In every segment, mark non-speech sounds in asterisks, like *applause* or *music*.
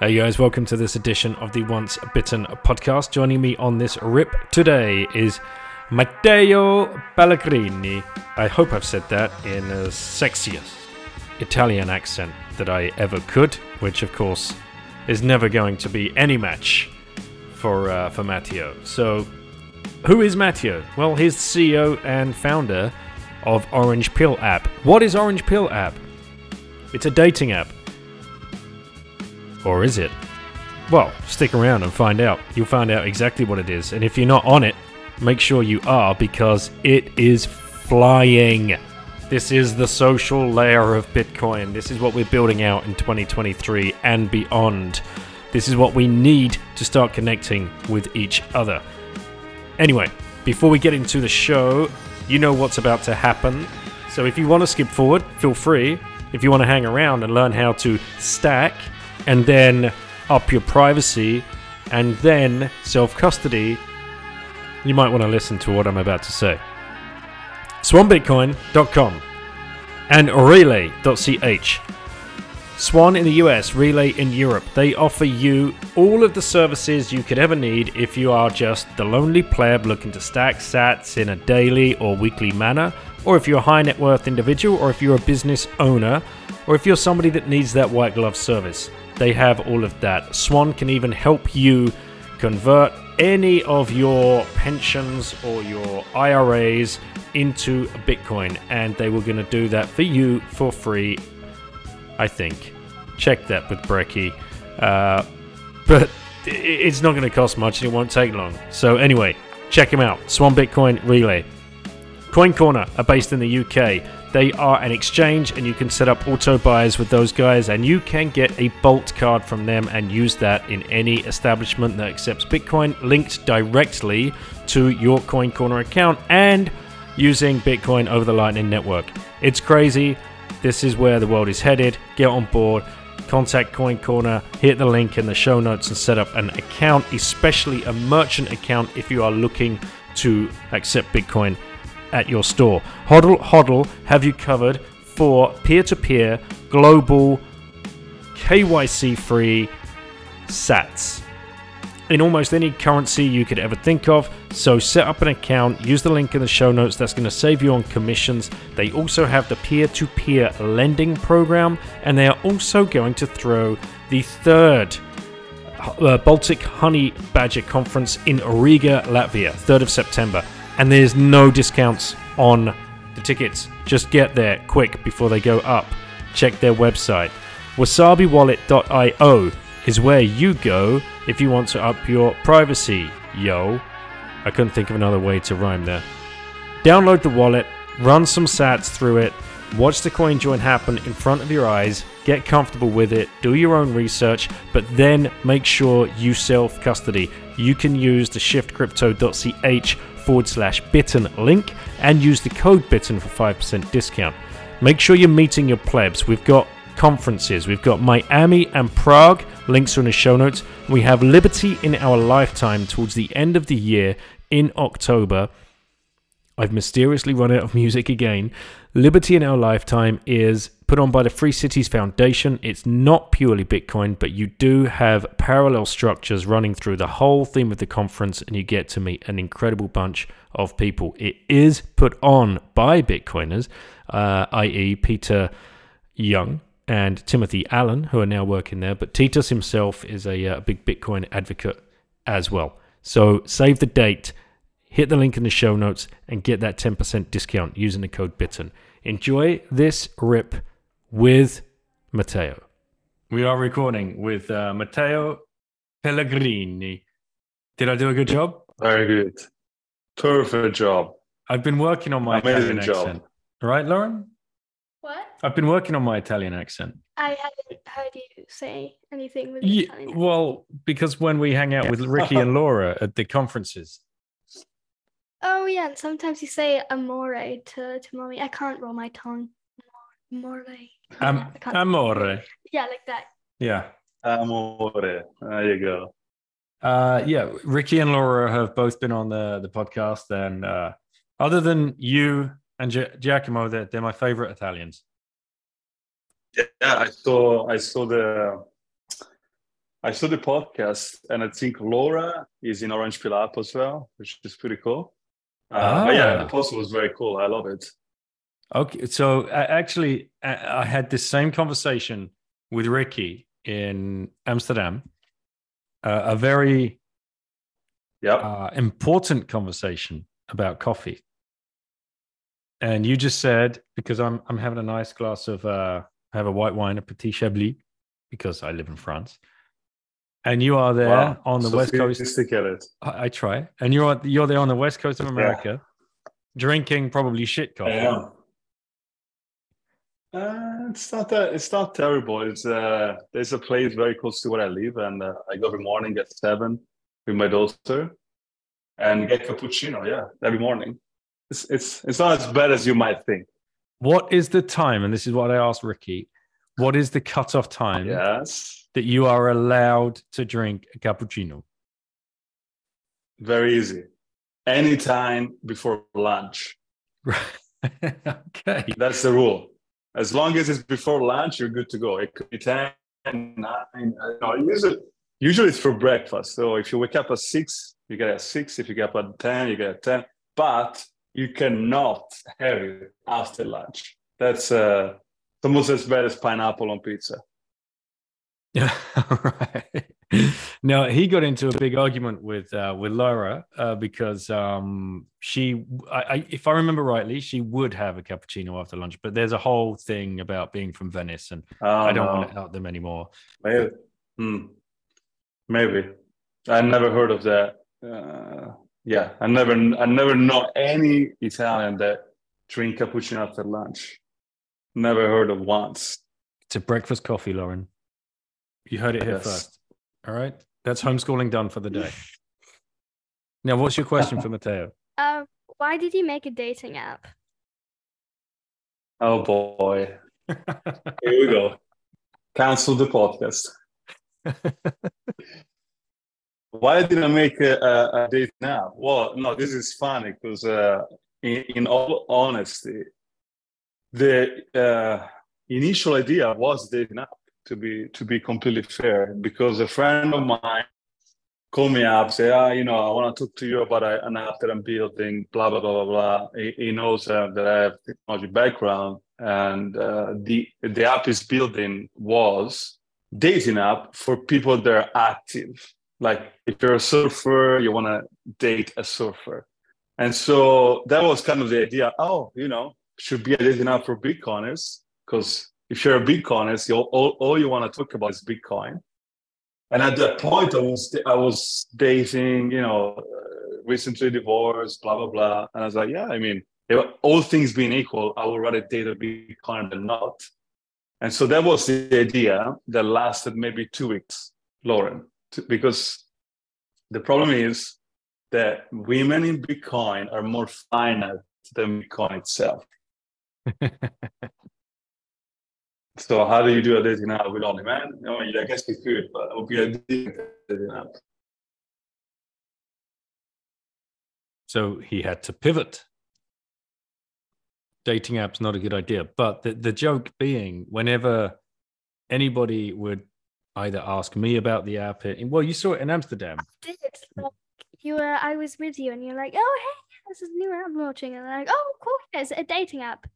Hey guys, welcome to this edition of the Once Bitten podcast. Joining me on this rip today is Matteo Pellegrini. I hope I've said that in the sexiest Italian accent that I ever could, which of course is never going to be any match for uh, for Matteo. So, who is Matteo? Well, he's the CEO and founder of Orange Pill app. What is Orange Pill app? It's a dating app or is it? Well, stick around and find out. You'll find out exactly what it is. And if you're not on it, make sure you are because it is flying. This is the social layer of Bitcoin. This is what we're building out in 2023 and beyond. This is what we need to start connecting with each other. Anyway, before we get into the show, you know what's about to happen. So if you want to skip forward, feel free. If you want to hang around and learn how to stack, and then up your privacy and then self custody, you might want to listen to what I'm about to say. SwanBitcoin.com and Relai.ch. Swan in the US, Relai in Europe. They offer you all of the services you could ever need if you are just the lonely pleb looking to stack sats in a daily or weekly manner, or if you're a high net worth individual, or if you're a business owner, or if you're somebody that needs that white glove service. They have all of that. Swan can even help you convert any of your pensions or your IRAs into Bitcoin, and they were going to do that for you for free. I think. Check that with Brecky. Uh, but it's not going to cost much and it won't take long. So, anyway, check them out. Swan Bitcoin Relai. Coin Corner are based in the UK. They are an exchange, and you can set up auto buys with those guys, and you can get a Bolt card from them and use that in any establishment that accepts Bitcoin, linked directly to your Coin Corner account and using Bitcoin over the Lightning Network. It's crazy. This is where the world is headed. Get on board. Contact Coin Corner, hit the link in the show notes and set up an account, especially a merchant account if you are looking to accept Bitcoin at your store. Hodl Hodl have you covered for peer to peer, global, KYC free sats in almost any currency you could ever think of. So set up an account, use the link in the show notes, that's going to save you on commissions. They also have the peer to peer lending program, and they are also going to throw the third. Uh, Baltic Honey Badger Conference in Riga, Latvia, 3rd of September and there's no discounts on the tickets. Just get there quick before they go up. Check their website. WasabiWallet.io is where you go if you want to up your privacy, yo. I couldn't think of another way to rhyme there. Download the wallet, run some sats through it, watch the coin join happen in front of your eyes, get comfortable with it, do your own research, but then make sure you self custody. You can use the shiftcrypto.ch forward slash bitten link and use the code bitten for 5% discount. Make sure you're meeting your plebs. We've got conferences. We've got Miami and Prague. Links are in the show notes. We have Liberty in our lifetime towards the end of the year in October. I've mysteriously run out of music again. Liberty in Our Lifetime is put on by the Free Cities Foundation. It's not purely Bitcoin, but you do have parallel structures running through the whole theme of the conference, and you get to meet an incredible bunch of people. It is put on by Bitcoiners, uh, i.e., Peter Young and Timothy Allen, who are now working there, but Titus himself is a, uh, big Bitcoin advocate as well. So save the date hit the link in the show notes and get that 10% discount using the code BITTEN. Enjoy this rip with Matteo. We are recording with uh, Matteo Pellegrini. Did I do a good job? Very good. Perfect job. I've been working on my Amazing Italian job. accent. Right, Lauren? What? I've been working on my Italian accent. I haven't heard you say anything with yeah, Italian. Well, because when we hang out with Ricky and Laura at the conferences, Oh yeah, and sometimes you say amore to to mommy. I can't roll my tongue. Amore. Am, I can't- amore. Yeah, like that. Yeah. Amore. There you go. Uh, yeah, Ricky and Laura have both been on the the podcast, and uh, other than you and Gi- Giacomo, they're, they're my favorite Italians. Yeah, I saw. I saw the. I saw the podcast, and I think Laura is in Orange Pill app as well, which is pretty cool. Uh, but yeah, Ah. the post was very cool. I love it. Okay, so uh, actually, I I had this same conversation with Ricky in Amsterdam. Uh, a very Yeah. uh, important conversation about coffee. And you just said because I'm I'm having a nice glass of uh, I have a white wine, a Petit Chablis, because I live in France. And you are there Wow, on the west coast. I, I try, and you're you're there on the west coast of America, drinking probably shit coffee. Yeah. Uh, it's not that it's not terrible. It's uh, there's a place very close to where I live, and uh, I go every morning at seven with my daughter, and get cappuccino. Yeah, every morning. It's it's it's not as bad as you might think. What is the time? And this is what I asked Ricky. What is the cutoff time Yes, that you are allowed to drink a cappuccino? very easy. Anytime before lunch. Right. *laughs* okay. That's the rule. As long as it's before lunch, you're good to go. It could be 10, 9. I don't know, usually, usually it's for breakfast. So if you wake up at 6, you get at 6. If you get up at 10, you get at 10. But you cannot have it after lunch. That's uh, almost as bad as pineapple on pizza. *laughs* Yeah, right. Now he got into a big argument with uh, with Laura uh, because um, she, I, I, if I remember rightly, she would have a cappuccino after lunch. But there's a whole thing about being from Venice, and Oh, I don't no. want to help them anymore. Maybe. Hmm. Maybe. I never heard of that. Uh, yeah, I never, I never know any Italian that drink cappuccino after lunch. Never heard of once. It's a breakfast coffee, Lauren. You heard it here Yes. first. All right, that's homeschooling done for the day. Now, what's your question for Matteo? Um, *laughs* why did you make a dating app? Oh boy. Here we go. Cancel the podcast. *laughs* Why did I make a, a, a date now? Well, no, this is funny because, uh, in, in all honesty, the uh, initial idea was dating up. To be to be completely fair, because a friend of mine called me up, say, ah, you know, I want to talk to you about an app that I'm building, blah blah blah blah blah. He, he knows uh, that I have technology background, and uh, the the app is building was dating app for people that are active. Like if you're a surfer, you want to date a surfer, and so that was kind of the idea. Oh, you know, should be a dating app for Bitcoiners because if you're a Bitcoiner, you all, all you want to talk about is Bitcoin. And at that point, I was I was dating, you know, uh, recently divorced, blah blah blah, and I was like, yeah, I mean, all things being equal, I would rather date a Bitcoin than not. And so that was the idea that lasted maybe two weeks, Lauren, t- because the problem is that women in Bitcoin are more finite than Bitcoin itself. *laughs* So how do you do a dating app with only men? I mean, I guess we could, but it would be a dating app. So he had to pivot. Dating app's not a good idea. But the, the joke being, whenever anybody would either ask me about the app, it- well, you saw it in Amsterdam. Did like you were? I was with you, and you're like, "Oh, hey, this is new app I'm launching," and I'm like, "Oh, cool, yeah, it's a dating app."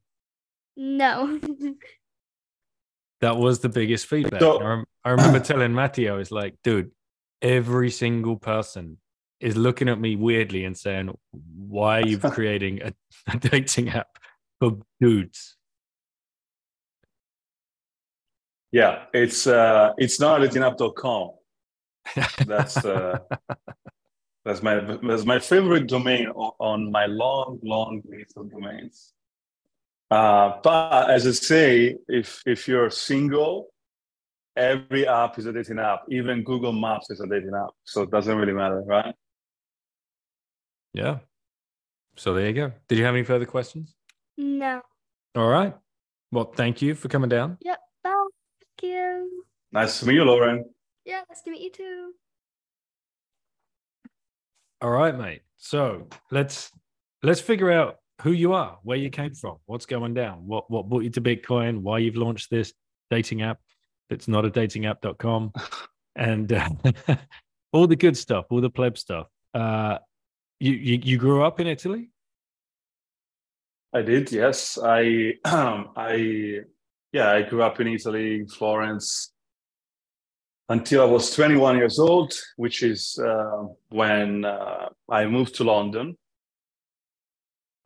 No. *laughs* That was the biggest feedback. So- I, rem- I remember telling Matteo, it's like, dude, every single person is looking at me weirdly and saying, why are you *laughs* creating a, a dating app for dudes? Yeah, it's uh, it's not datingapp.com. That's uh, *laughs* that's my that's my favorite domain on my long long list of domains. Uh, but as I say, if if you're single every app is a dating app. Even Google Maps is a dating app. So it doesn't really matter, right? Yeah. So there you go. Did you have any further questions? No. All right. Well, thank you for coming down. Yep. Bye. Thank you. Nice to meet you, Lauren. Yeah, nice to meet you too. All right, mate. So let's let's figure out who you are, where you came from, what's going down, what what brought you to Bitcoin, why you've launched this dating app that's not a dating app.com, *laughs* and uh, *laughs* all the good stuff, all the pleb stuff. Uh, you, you you grew up in Italy? I did, yes. I *clears throat* I yeah, I grew up in Italy, Florence, until I was 21 years old, which is uh, when uh, I moved to London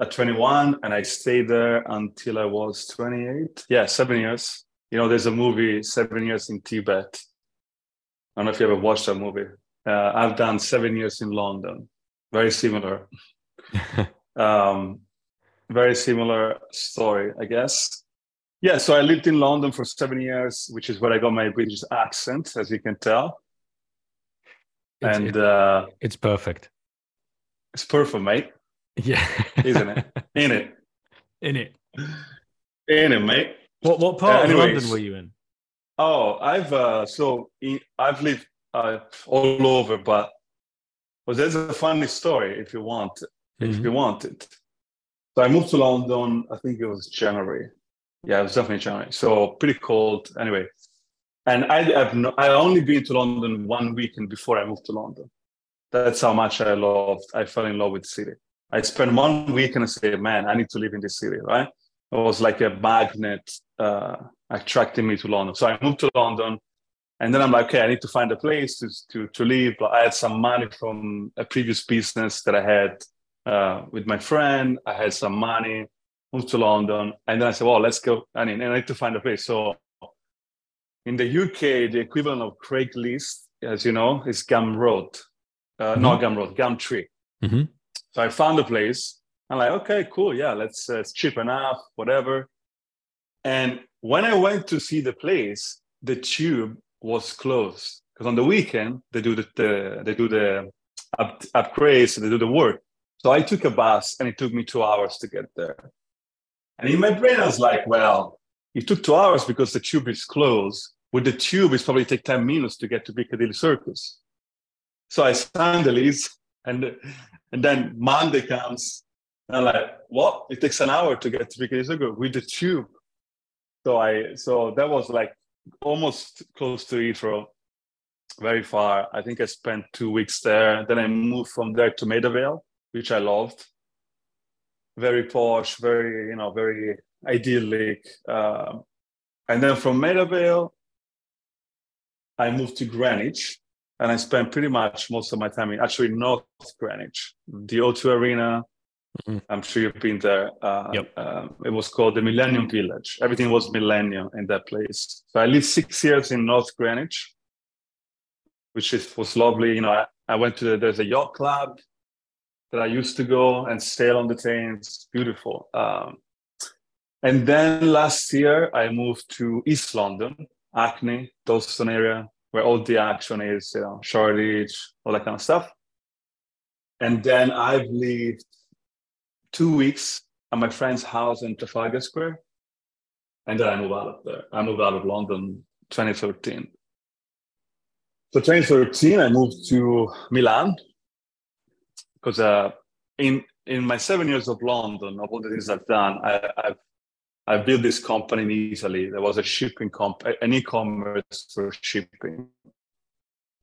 at 21, and I stayed there until I was 28. Yeah, seven years. You know, there's a movie, Seven Years in Tibet. I don't know if you ever watched that movie. Uh, I've done seven years in London. Very similar. *laughs* um, very similar story, I guess. Yeah, so I lived in London for seven years, which is where I got my British accent, as you can tell. It's, and it- uh, it's perfect. it's perfect, mate. Yeah, Isn't it? *laughs* In it, In it. in it, mate. What what part Uh, of. London were you in? Oh, I've uh, so in, I've lived uh, all over, but well, there's a funny story if you want, if Mhm. you want it. So I moved to London. I think it was January. Yeah, it was definitely January. So pretty cold. Anyway, and I have no, I only been to London one weekend before I moved to London. That's how much I loved. I fell in love with the city. I spent one week and I said, "Man, I need to live in this city." Right? It was like a magnet uh, attracting me to London. So I moved to London, and then I'm like, "Okay, I need to find a place to to to live." But I had some money from a previous business that I had uh, with my friend. I had some money, moved to London, and then I said, "Well, let's go." I mean, I need to find a place. So in the UK, the equivalent of Craigslist, as you know, is Gumroad, uh, not Gumroad, Gumtree. Mhm. So I found a place. I'm like, okay, cool, yeah, let's. Uh, it's cheap enough, whatever. And when I went to see the place, the tube was closed because on the weekend they do the, the they do the up, upgrades, they do the work. So I took a bus, and it took me two hours to get there. And in my brain, I was like, well, it took two hours because the tube is closed. With the tube, it's probably take 10 minutes to get to Piccadilly Circus. So I signed the lease, and, and then Monday comes, and I'm like, what? It takes an hour to get to Circus with the tube. So I so that was like almost close to Heathrow, very far. I think I spent two weeks there. Then I moved from there to Maida Vale, which I loved. Very posh, very you know, very idyllic. Um, and then from Maida Vale, I moved to Greenwich, and I spent pretty much most of my time in actually North Greenwich, the O2 Arena. Mhm. I'm sure you've been there. Uh, Yep. um, it was called the Millennium Village. Everything was Millennium in that place. So I lived six years in North Greenwich, which is, was lovely. You know, I, I went to the, there's a yacht club that I used to go and sail on the Thames. Beautiful. Um, and then last year I moved to East London, Hackney, Dalston area, where all the action is, you know, Shoreditch, all that kind of stuff. And then I've lived two weeks at my friend's house in Trafalgar Square. And then I moved out of there. I moved out of London 2013. So 2013, I moved to Milan because uh, in in my seven years of London, of all the things I've done, I, I've I built this company in Italy. There was a shipping comp, an e-commerce for shipping,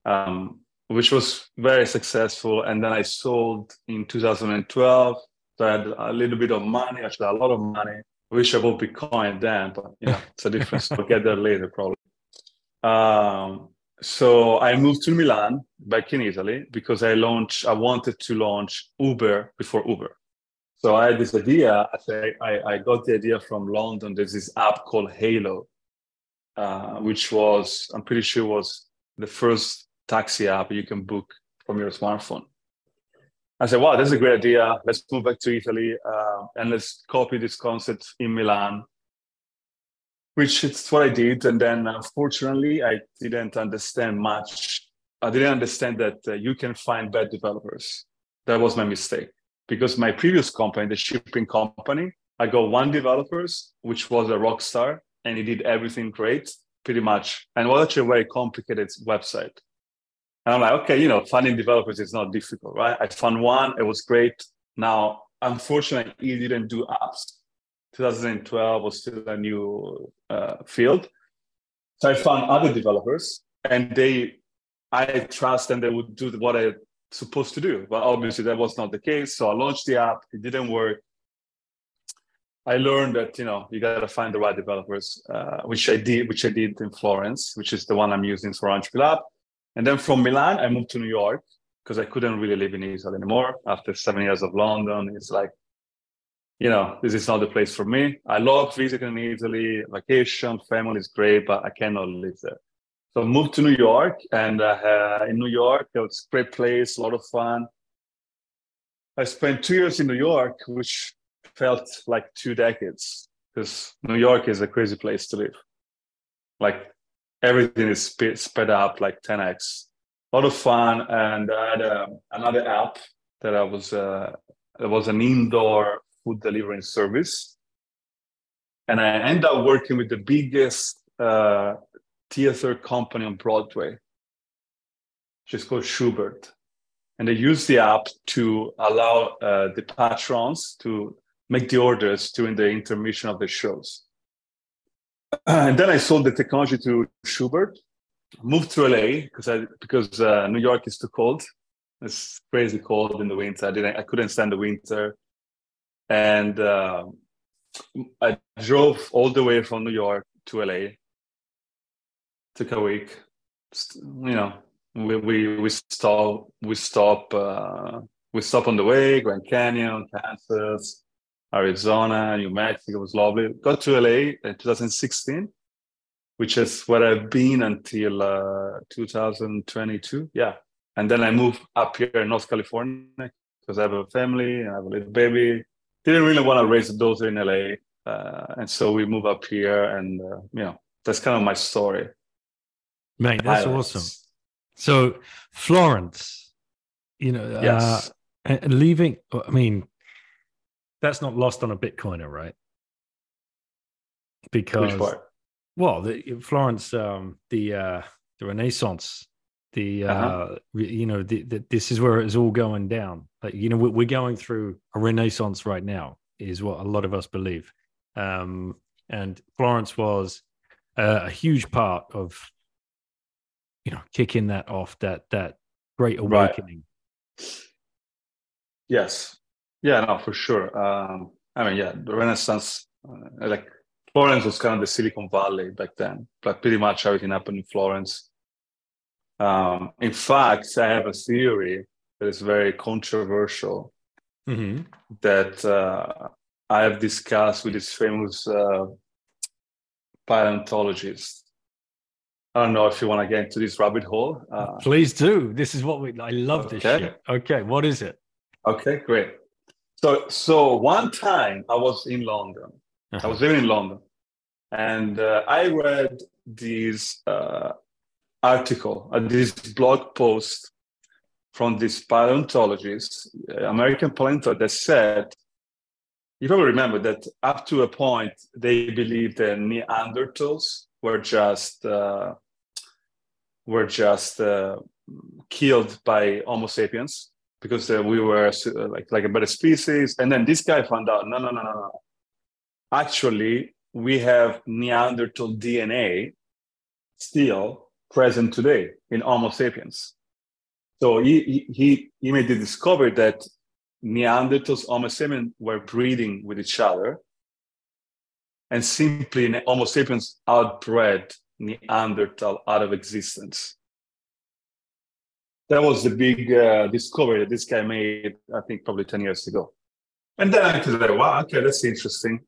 um, which was very successful. And then I sold in 2012. So I had a little bit of money, actually a lot of money. I wish I bought Bitcoin then, but you know, it's a difference. We'll get there later, probably. Um, so I moved to Milan, back in Italy, because I launched. I wanted to launch Uber before Uber. So I had this idea. I, I, got the idea from London. There's this app called Hailo, uh, which was, I'm pretty sure, was the first taxi app you can book from your smartphone. I said, wow, that's a great idea. Let's move back to Italy uh, and let's copy this concept in Milan. which is what I did. And then unfortunately, I didn't understand much. I didn't understand that uh, you can find bad developers. That was my mistake because my previous company, the shipping company, I got one developers, which was a rock star, and he did everything great, pretty much. And it was actually a very complicated website. And I'm like, okay, you know, finding developers is not difficult, right? I found one, it was great. Now, unfortunately, he didn't do apps. 2012 was still a new uh, field. So I found other developers and they, I trust and they would do what I supposed to do. But obviously that was not the case. So I launched the app, it didn't work. I learned that you know you got to find the right developers, uh, which I did, which I did in Florence, which is the one I'm using for Entrepreneur Lab. And then from Milan, I moved to New York because I couldn't really live in Italy anymore after seven years of London. It's like, you know, this is not the place for me. I love visiting Italy, vacation, family is great, but I cannot live there. So moved to New York, and uh, in New York, it was a great place, a lot of fun. I spent two years in New York, which felt like two decades because New York is a crazy place to live. Like everything is sp- sped up like 10x. A lot of fun, and I had uh, another app that I was uh, it was an indoor food delivery service, and I ended up working with the biggest uh, theater company on Broadway, is called Shubert. and they use the app to allow uh, the patrons to make the orders during the intermission of the shows. *clears throat* And then I sold the technology to Shubert, moved to LA because because uh, New York is too cold. It's crazy cold in the winter. I didn't I couldn't stand the winter, and uh, I drove all the way from New York to LA. Took a week. You know, we we we stop we stop uh, we stop on the way, Grand Canyon, Kansas, Arizona, New Mexico it was lovely. Got to LA in 2016, which is where I've been until uh, 2022. Yeah. And then I moved up here in North California because I have a family and I have a little baby. Didn't really want to raise a daughter in LA. Uh, and so we moved up here and, uh, you know, that's kind of my story. Mate, that's awesome. So Florence, you know, yes. Uh, leaving, I mean, that's not lost on a Bitcoiner, right? Because well, the Florence, um, the uh, the Renaissance, the uh, uh-huh. you know, the, the, this is where it's all going down. Like you know, we're going through a Renaissance right now, is what a lot of us believe. Um, and Florence was uh, a huge part of you know kicking that off that that great awakening. Right. Yes, yeah, no, for sure. Um, I mean, yeah, the Renaissance, uh, like Florence was kind of the Silicon Valley back then, but pretty much everything happened in Florence. Um, in fact, I have a theory that is very controversial mm-hmm. that uh, I have discussed with this famous uh, paleontologist. I don't know if you want to get into this rabbit hole. Uh, Please do. This is what we. I love this okay. shit. Okay, what is it? Okay, great. So, so one time I was in London. Uh-huh. I was living in London, and uh, I read this uh, article, uh, this blog post from this paleontologist, uh, American paleontologist, that said, you probably remember that up to a point they believed that Neanderthals were just uh, were just uh, killed by Homo sapiens because uh, we were uh, like like a better species. And then this guy found out, no, no, no, no, no. Actually, we have Neanderthal DNA still present today in Homo sapiens. So he he he made the discovery that Neanderthals, Homo sapiens were breeding with each other, and simply Homo sapiens outbred Neanderthal out of existence that was the big uh, discovery that this guy made, I think, probably 10 years ago. And then I said, wow, okay, that's interesting.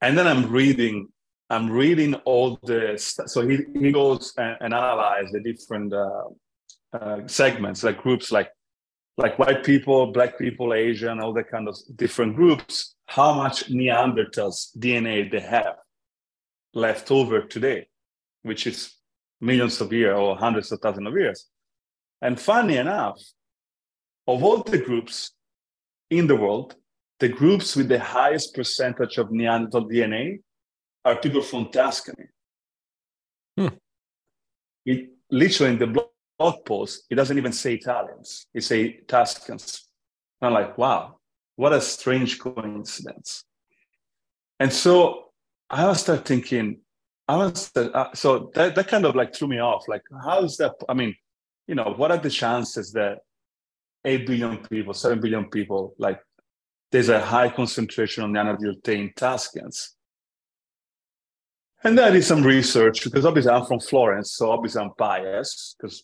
And then I'm reading, I'm reading all the, so he, he goes and, and analyze the different uh, uh, segments, like groups like, like white people, black people, Asian, all the kind of different groups, how much Neanderthals DNA they have. left over today, which is millions of years or hundreds of thousands of years. And funny enough, of all the groups in the world, the groups with the highest percentage of Neanderthal DNA are people from Tuscany. Hmm. It, literally in the blog post, it doesn't even say Italians, it say Tuscans. And I'm like, wow, what a strange coincidence. And so I was start thinking, I was uh, so that, that kind of like threw me off. Like, how is that? I mean, you know, what are the chances that 8 billion people, 7 billion people, like there's a high concentration of in Tuscans? And then I did some research because obviously I'm from Florence, so obviously I'm biased because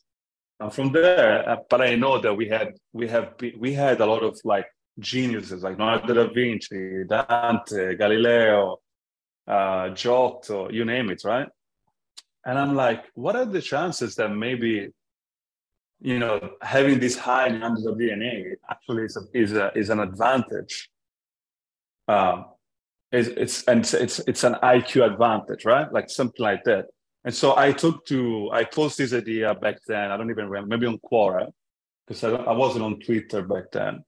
I'm from there. Uh, but I know that we had we have we had a lot of like geniuses like Leonardo da Vinci, Dante, Galileo, uh, Giotto, you name it, right? And I'm like, what are the chances that maybe, you know, having this high numbers of DNA actually is a, is, a, is an advantage? Um, it's, it's and it's, it's an IQ advantage, right? Like something like that. And so I took to I posted this idea back then. I don't even remember, maybe on Quora, because I, I wasn't on Twitter back then.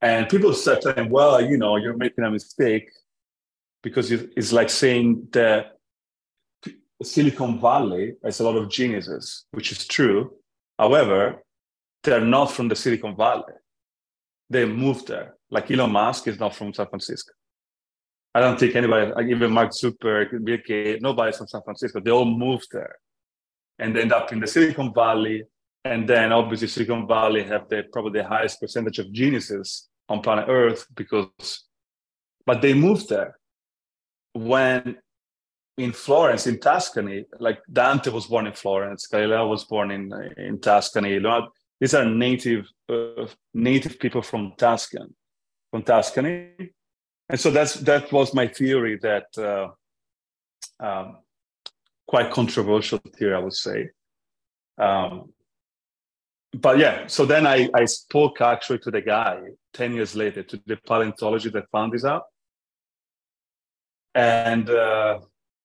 And people said saying, "Well, you know, you're making a mistake because it's like saying that Silicon Valley has a lot of geniuses, which is true. However, they're not from the Silicon Valley. They moved there. Like Elon Musk is not from San Francisco. I don't think anybody, like even Mark Zuckerberg, Bill Gates, nobody's from San Francisco. They all moved there and end up in the Silicon Valley. And then obviously Silicon Valley have the probably the highest percentage of geniuses on planet Earth because, but they moved there when in Florence, in Tuscany, like Dante was born in Florence, Galileo was born in in Tuscany. These are native uh, native people from Tuscan, from Tuscany, and so that's that was my theory that uh, um, quite controversial theory, I would say. Um, but yeah, so then I, I spoke actually to the guy 10 years later, to the paleontologist that found this out. And uh,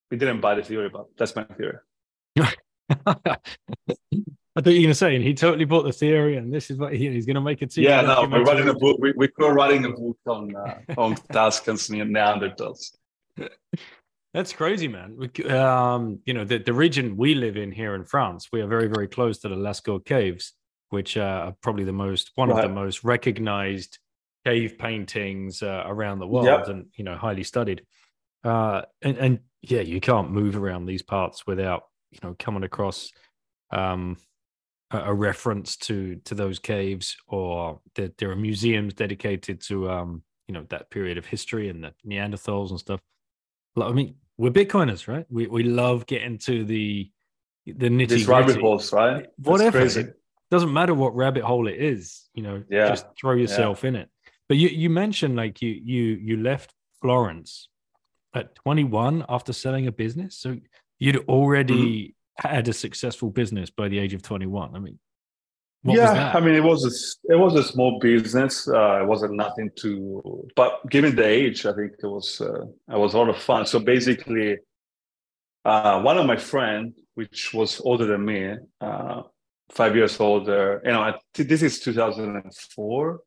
we didn't buy the theory, but that's my theory. *laughs* I thought you were going to say, and he totally bought the theory, and this is what he, he's going to make it. To. Yeah, no, we're writing a book. We, we're writing a book on uh, on Tuscans and Neanderthals. That's crazy, man. Um, you know, the, the region we live in here in France, we are very, very close to the Lascaux Caves, which uh, are probably the most one right. of the most recognized cave paintings uh, around the world, yep. and you know, highly studied. Uh, and, and yeah, you can't move around these parts without you know coming across um, a, a, reference to to those caves, or that there are museums dedicated to um, you know that period of history and the Neanderthals and stuff. I mean, we're Bitcoiners, right? We we love getting to the the nitty These rabbit holes, right? Whatever. It doesn't matter what rabbit hole it is, you know, yeah. just throw yourself yeah. in it. But you you mentioned like you you you left Florence at 21 after selling a business. So you'd already mm-hmm. had a successful business by the age of 21. I mean, yeah, I mean, it was a, it was a small business. Uh, it wasn't nothing to, but given the age, I think it was uh, it was a lot of fun. So basically, uh, one of my friend, which was older than me, uh, five years older, you know, this is 2004.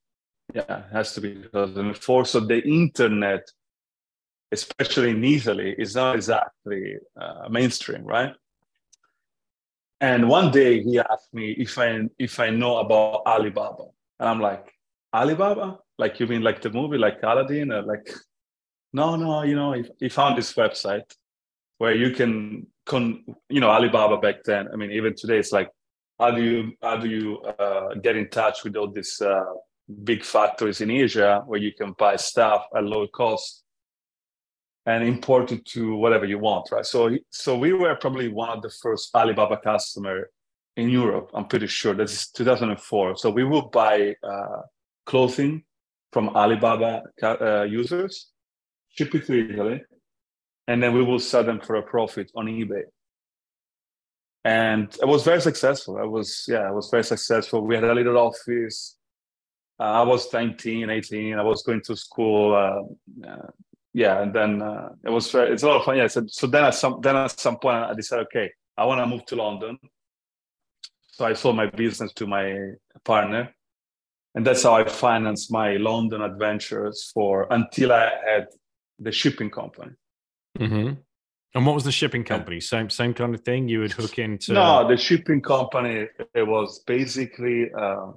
Yeah, it has to be 2004. So the internet especially in Italy, is not exactly uh, mainstream, right? And one day he asked me if I if I know about Alibaba, and I'm like, Alibaba? Like you mean like the movie, like Aladdin? Or like, no, no, you know, he, found this website where you can, con, you know, Alibaba back then. I mean, even today, it's like, how do you how do you uh, get in touch with all these uh, big factories in Asia where you can buy stuff at low cost? And import it to whatever you want, right? So, so we were probably one of the first Alibaba customer in Europe. I'm pretty sure that's 2004. So we would buy uh, clothing from Alibaba uh, users, ship it to Italy, and then we will sell them for a profit on eBay. And it was very successful. I was, yeah, it was very successful. We had a little office. Uh, I was 19, 18. I was going to school. Uh, uh yeah, and then uh, it was very, it's a lot of fun. Yeah, so, so then at some then at some point I decided, okay, I want to move to London. So I sold my business to my partner, and that's how I financed my London adventures for until I had the shipping company. Mm-hmm. And what was the shipping company? Same same kind of thing. You would hook into. No, the shipping company. It was basically. Uh,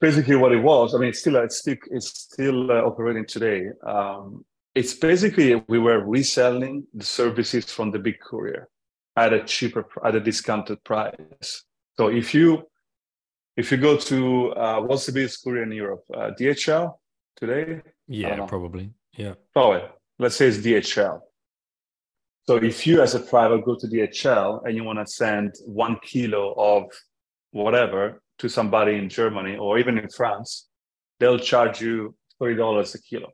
basically what it was. I mean, it's still it's still it's still uh, operating today. Um, it's basically we were reselling the services from the big courier at a cheaper at a discounted price. So if you if you go to uh, what's the biggest courier in Europe? Uh, DHL today? Yeah, probably. Yeah. Oh, let's say it's DHL. So if you as a driver go to DHL and you want to send one kilo of whatever to somebody in Germany or even in France, they'll charge you thirty dollars a kilo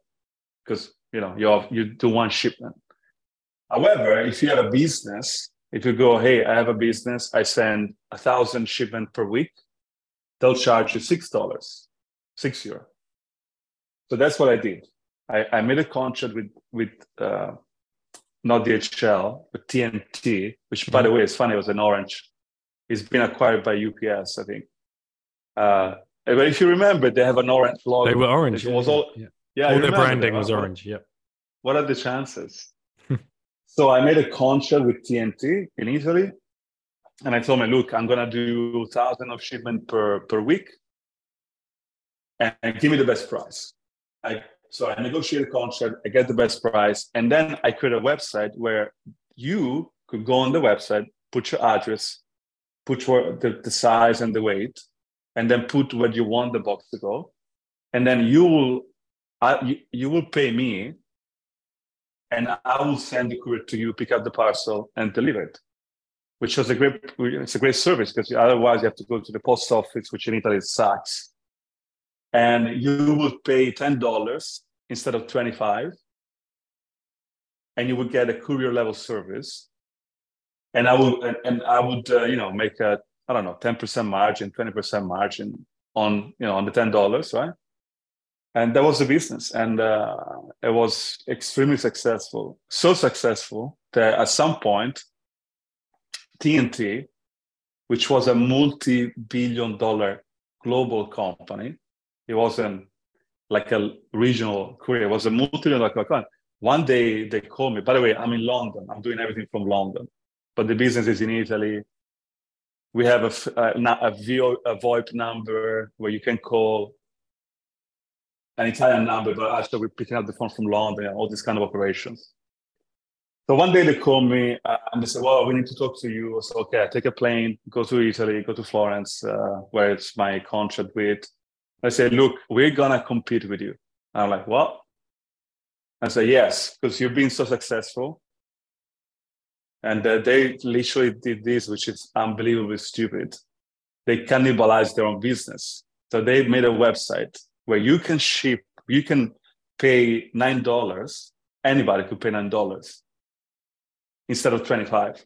because you know you you do one shipment. However, if you have a business, if you go, hey, I have a business, I send a thousand shipment per week, they'll charge you six dollars, six euro. So that's what I did. I, I made a contract with with uh, not DHL, but TNT, which by the way is funny, it was an orange. It's been acquired by UPS, I think. Uh, but if you remember, they have an orange logo. They were orange. It was all, yeah. yeah all their branding was orange. Yeah. What are the chances? so I made a contract with TNT in Italy, and I told them, look, I'm gonna do thousand of shipment per per week, and, and give me the best price. I so I negotiate a contract, I get the best price, and then I create a website where you could go on the website, put your address, put your, the, the size and the weight, and then put where you want the box to go. And then you will I, you, you will pay me and i will send the courier to you pick up the parcel and deliver it which was a great it's a great service because otherwise you have to go to the post office which in italy sucks. And you would pay $10 instead of 25 and you would get a courier level service. And i would and, and i would uh, you know make a I don't know, 10% margin, 20% margin on, you know, on the $10, right? And that was the business. And uh, it was extremely successful. So successful that at some point, TNT, which was a multi billion dollar global company, it wasn't like a regional career, it was a multi billion dollar company. One day they called me, by the way, I'm in London, I'm doing everything from London, but the business is in Italy, we have a, a, a, VO, a VoIP number where you can call an Italian number, but actually we're picking up the phone from London and all these kind of operations. So one day they call me uh, and they say, well, we need to talk to you. So, okay, I take a plane, go to Italy, go to Florence, uh, where it's my contract with. I say, look, we're going to compete with you. And I'm like, what? I say, yes, because you've been so successful. And uh, they literally did this, which is unbelievably stupid. They cannibalized their own business. So they made a website where you can ship, you can pay $9. Anybody could pay $9 instead of 25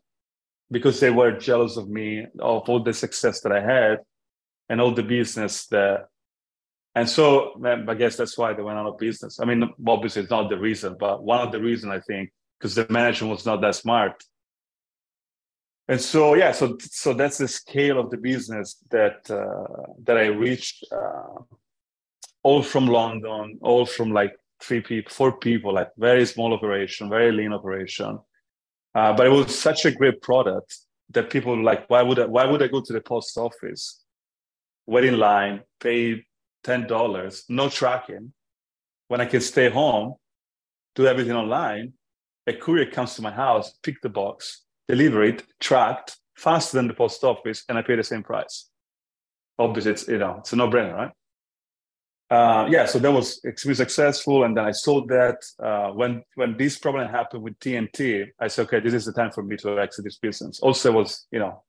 because they were jealous of me, of all the success that I had and all the business that and so I guess that's why they went out of business. I mean, obviously it's not the reason, but one of the reasons I think because the management was not that smart and so yeah so so that's the scale of the business that uh, that i reached uh, all from london all from like three people four people like very small operation very lean operation. Uh, but it was such a great product that people were like why would i why would i go to the post office? Wait in line pay $10 no tracking. When i can stay home do everything online a courier comes to my house pick the box deliver it tracked faster than the post office, and I pay the same price. Obviously, it's you know it's a no-brainer, right? Uh, yeah, so that was extremely successful, and then I sold that. Uh, when when this problem happened with TNT, I said, okay, this is the time for me to exit this business. Also, it was you know,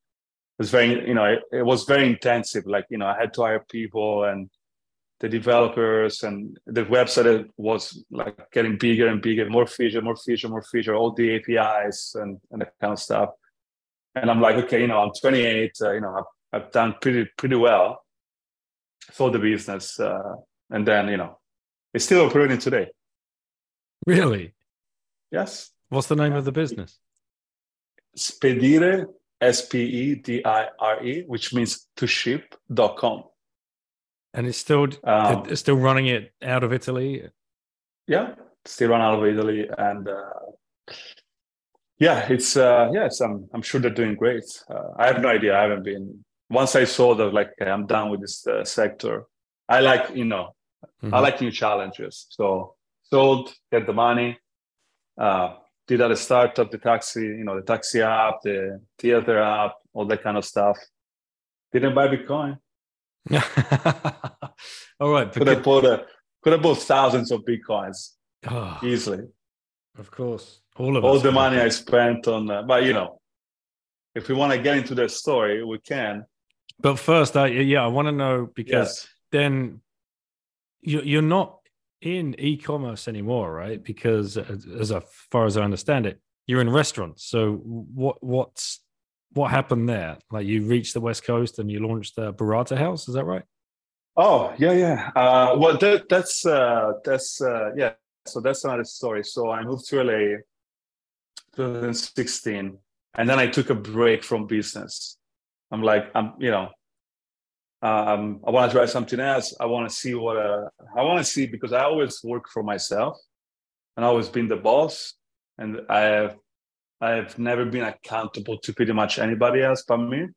it was very you know, it, it was very intensive. Like you know, I had to hire people and the developers and the website was like getting bigger and bigger, more feature, more feature, more feature, all the APIs and, and that kind of stuff. And I'm like, okay, you know, I'm 28, uh, you know, I've, I've, done pretty pretty well for the business, uh, and then you know, It's still operating today. Really? Yes. What's the name of the business? Spedire, S P E D I R E, which means to ship.com. And it's still Um, it's still running it out of Italy. yeah, still run out of Italy, and uh, yeah, it's uh, yes, I'm I'm sure they're doing great. Uh, I have no idea. I haven't been. Once I saw that, like I'm done with this uh, sector. I like you know, I Mhm. like new challenges. So sold, get the money. Uh, did at the startup, the taxi, you know, the taxi app, the theater app, all that kind of stuff. Didn't buy Bitcoin. *laughs* All right, Could have bought a, could have bought thousands of bitcoins oh, easily. of course, all of all the money I spent on, uh, but you know, if we want to get into the story, we can. But first, I yeah, I want to know because Yes. then you, you're not in e-commerce anymore, right? Because as, as far as I understand it, you're in restaurants. So what what's what happened there? Like you reached the West Coast and you launched the Burrata House. Is that right? Oh yeah, yeah. Uh, well, that, that's uh, that's uh, yeah. So that's another story. So I moved to LA, 2016, and then I took a break from business. I'm like, I'm you know, um, I want to try something else. I want to see what uh, I want to see because I always work for myself, and I always been the boss, and I have I have never been accountable to pretty much anybody else but me.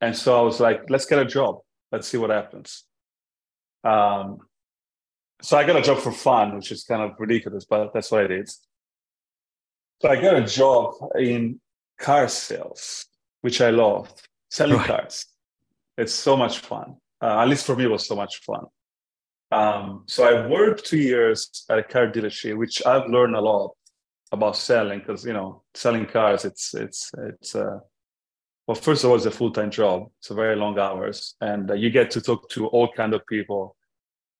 And so I was like, let's get a job let's see what happens. Um, so I got a job for fun, which is kind of ridiculous, but that's what I did. So I got a job in car sales, which I love, selling Right. cars. It's so much fun. Uh, at least for me, it was so much fun. Um, so I worked two years at a car dealership, which I've learned a lot about selling because you know selling cars. It's it's it's uh, well, first of all, it's a full-time job. It's a very long hours, and uh, you get to talk to all kind of people,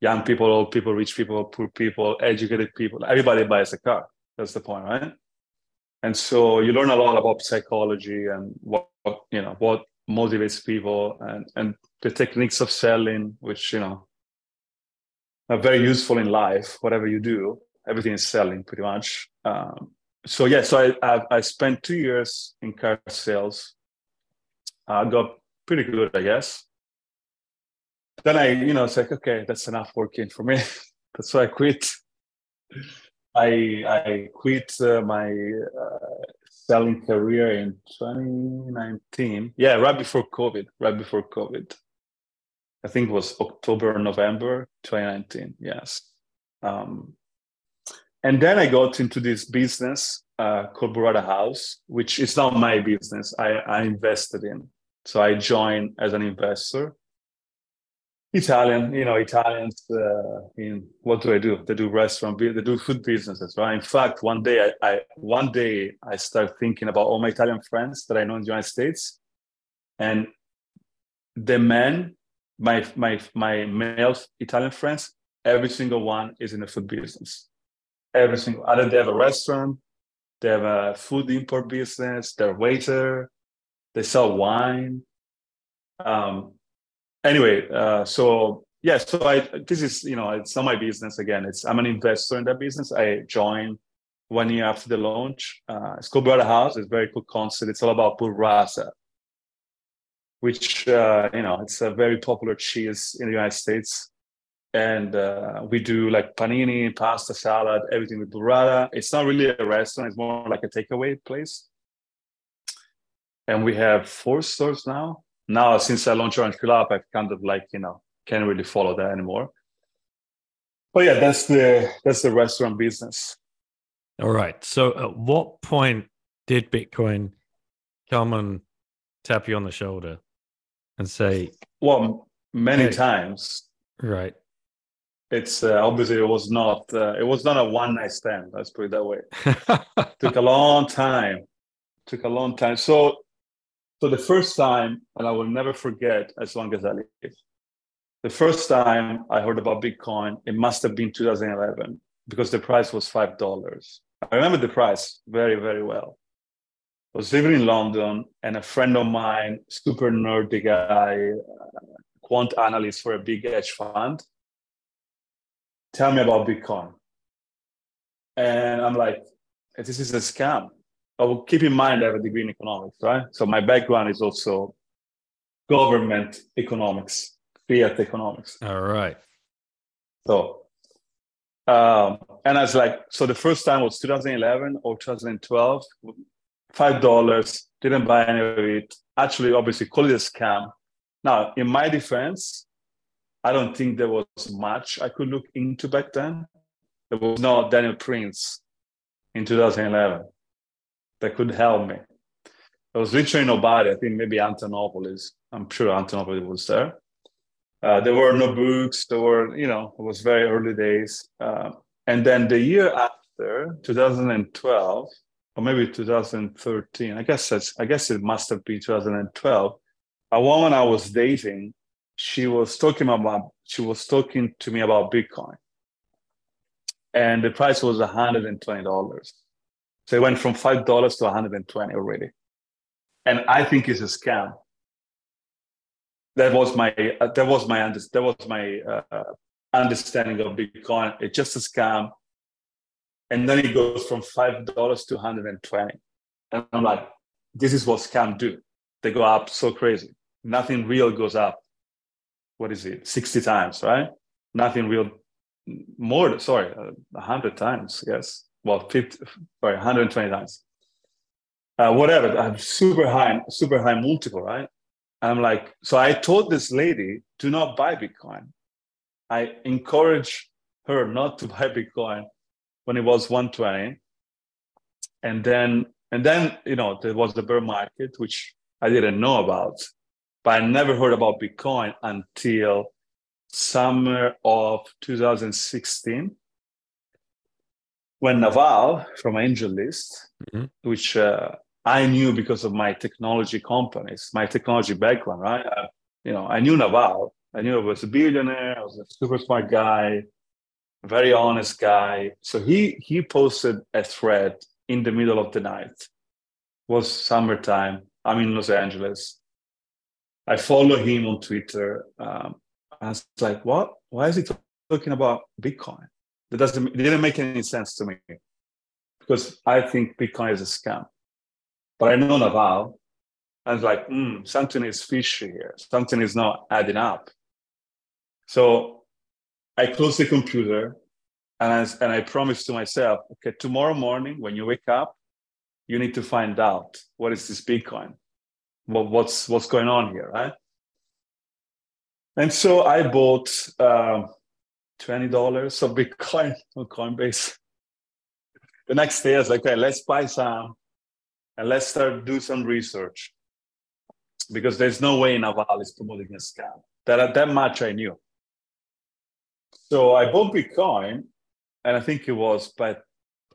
young people, old people, rich people, poor people, educated people. Everybody buys a car. That's the point, right? And so you learn a lot about psychology and what what, you know what motivates people and and the techniques of selling, which you know are very useful in life. Whatever you do, everything is selling pretty much. Um, so yeah, so I, I I spent two years in car sales I got pretty good, I guess. Then I, you know, it's like, okay, that's enough working for me. *laughs* that's why I quit. I I quit uh, my uh, selling career in 2019. Yeah, right before COVID. Right before COVID. I think it was October November 2019. Yes. Um, and then I got into this business uh, called Burrata House, which is not my business. I, I invested in. So I joined as an investor. Italian, you know, Italians. Uh, in what do I do? They do restaurant, they do food businesses, right? In fact, one day I, I one day I start thinking about all my Italian friends that I know in the United States, and the men, my my my male Italian friends, every single one is in the food business. Every single either they have a restaurant, they have a food import business, they're waiter, they sell wine. Um, anyway, uh, so yeah, so I this is you know it's not my business again. It's I'm an investor in that business. I joined one year after the launch. Uh, it's called Burrata House. It's a very cool concept. It's all about burrata, which uh, you know it's a very popular cheese in the United States. And uh, we do like panini, pasta, salad, everything with burrata. It's not really a restaurant; it's more like a takeaway place and we have four stores now. Now, since I launched Orange Club, I've kind of like you know can't really follow that anymore. But yeah, that's the that's the restaurant business. All right. So at what point did Bitcoin come and tap you on the shoulder and say, Well, many Hey. times right, it's uh, obviously it was not uh, it was not a one night stand. Let's put it that way. *laughs* took a long time took a long time so so the first time and i will never forget as long as i live the first time i heard about bitcoin it must have been 2011 because the price was five dollars i remember the price very very well i was living in london and a friend of mine super nerdy guy uh, quant analyst for a big hedge fund tell me about Bitcoin. And I'm like, this is a scam. I will keep in mind I have a degree in economics, right? So my background is also government economics, fiat economics. All right. So, um, and I was like, so the first time was 2011 or 2012, five dollars, didn't buy any of it. Actually, obviously, call it a scam. Now, in my defense, I don't think there was much I could look into back then. There was no Daniel Prince in 2011 that could help me. There was literally nobody. I think maybe Antonopoulos. I'm sure Antonopoulos was there. Uh, there were no books. There were, you know, it was very early days. Uh, and then the year after, 2012, or maybe 2013, I guess that's, I guess it must have been 2012. A woman I was dating, she was talking about, she was talking to me about Bitcoin, and the price was 120 dollars. So it went from five dollars to 120 already, and I think it's a scam that was my uh, that was my under, that was my uh, understanding of Bitcoin. It's just a scam, and then it goes from five dollars to 120, and I'm like, this is what scam do. They go up so crazy. Nothing real goes up. What is it? 60 times, right? Nothing real. More, sorry, uh, 100 times, yes. Well, 50, sorry, 120 times. Uh, whatever, I have super high, super high multiple, right? I'm like, so I told this lady, do not buy Bitcoin. I encourage her not to *laughs* buy Bitcoin when it was 120. And then, and then, you know, there was the bear market, which I didn't know about, but I never heard about Bitcoin until summer of 2016 when Naval from AngelList, mm-hmm. which uh, I knew because of my technology companies, my technology background, right? I, you know, I knew Naval. I knew I was a billionaire. I was a super smart guy, very honest guy. So he he posted a thread in the middle of the night. It was summertime. I'm in Los Angeles. I follow him on Twitter. Um, I was like, what? Why is he talking about Bitcoin? That doesn't didn't make any sense to me because I think Bitcoin is a scam. But I know Naval. I was like, mm, something is fishy here. Something is not adding up. So I closed the computer and I, and I promised to myself, okay, tomorrow morning when you wake up, you need to find out what is this Bitcoin? What's what's going on here, right? And so I bought uh, twenty dollars of Bitcoin *laughs* on Coinbase. The next day, I was like, okay, let's buy some and let's start do some research because there's no way Naval is promoting a scam. That that much I knew. So I bought Bitcoin, and I think it was, but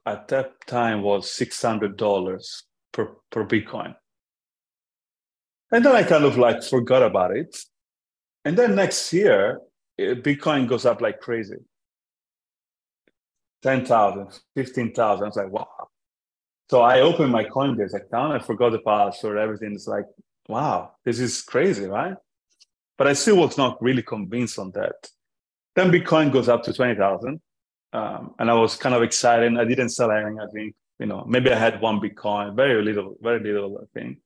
at that time was six hundred dollars per per Bitcoin. And then I kind of like forgot about it. And then next year, eh, Bitcoin goes up like crazy. 10,000, 15,000. I was like, wow, so I opened my Coinbase account. I forgot the password. Everything's like, wow, this is crazy, right? But I still was not really convinced on that. Then Bitcoin goes up to 20,000. Um, and I was kind of excited. I didn't sell anything. I think, you know, maybe I had one Bitcoin, very little, very little, I think.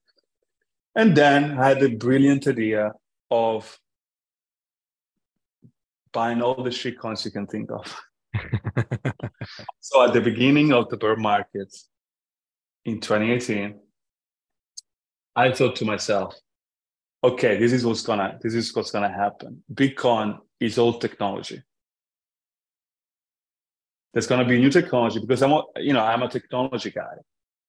And then I had the brilliant idea of buying all the shit coins you can think of. *laughs* so at the beginning of the bear market, in 2018, I thought to myself, okay, this is what's gonna this is what's gonna happen. Bitcoin is all technology. There's gonna be new technology because I'm you know I'm a technology guy,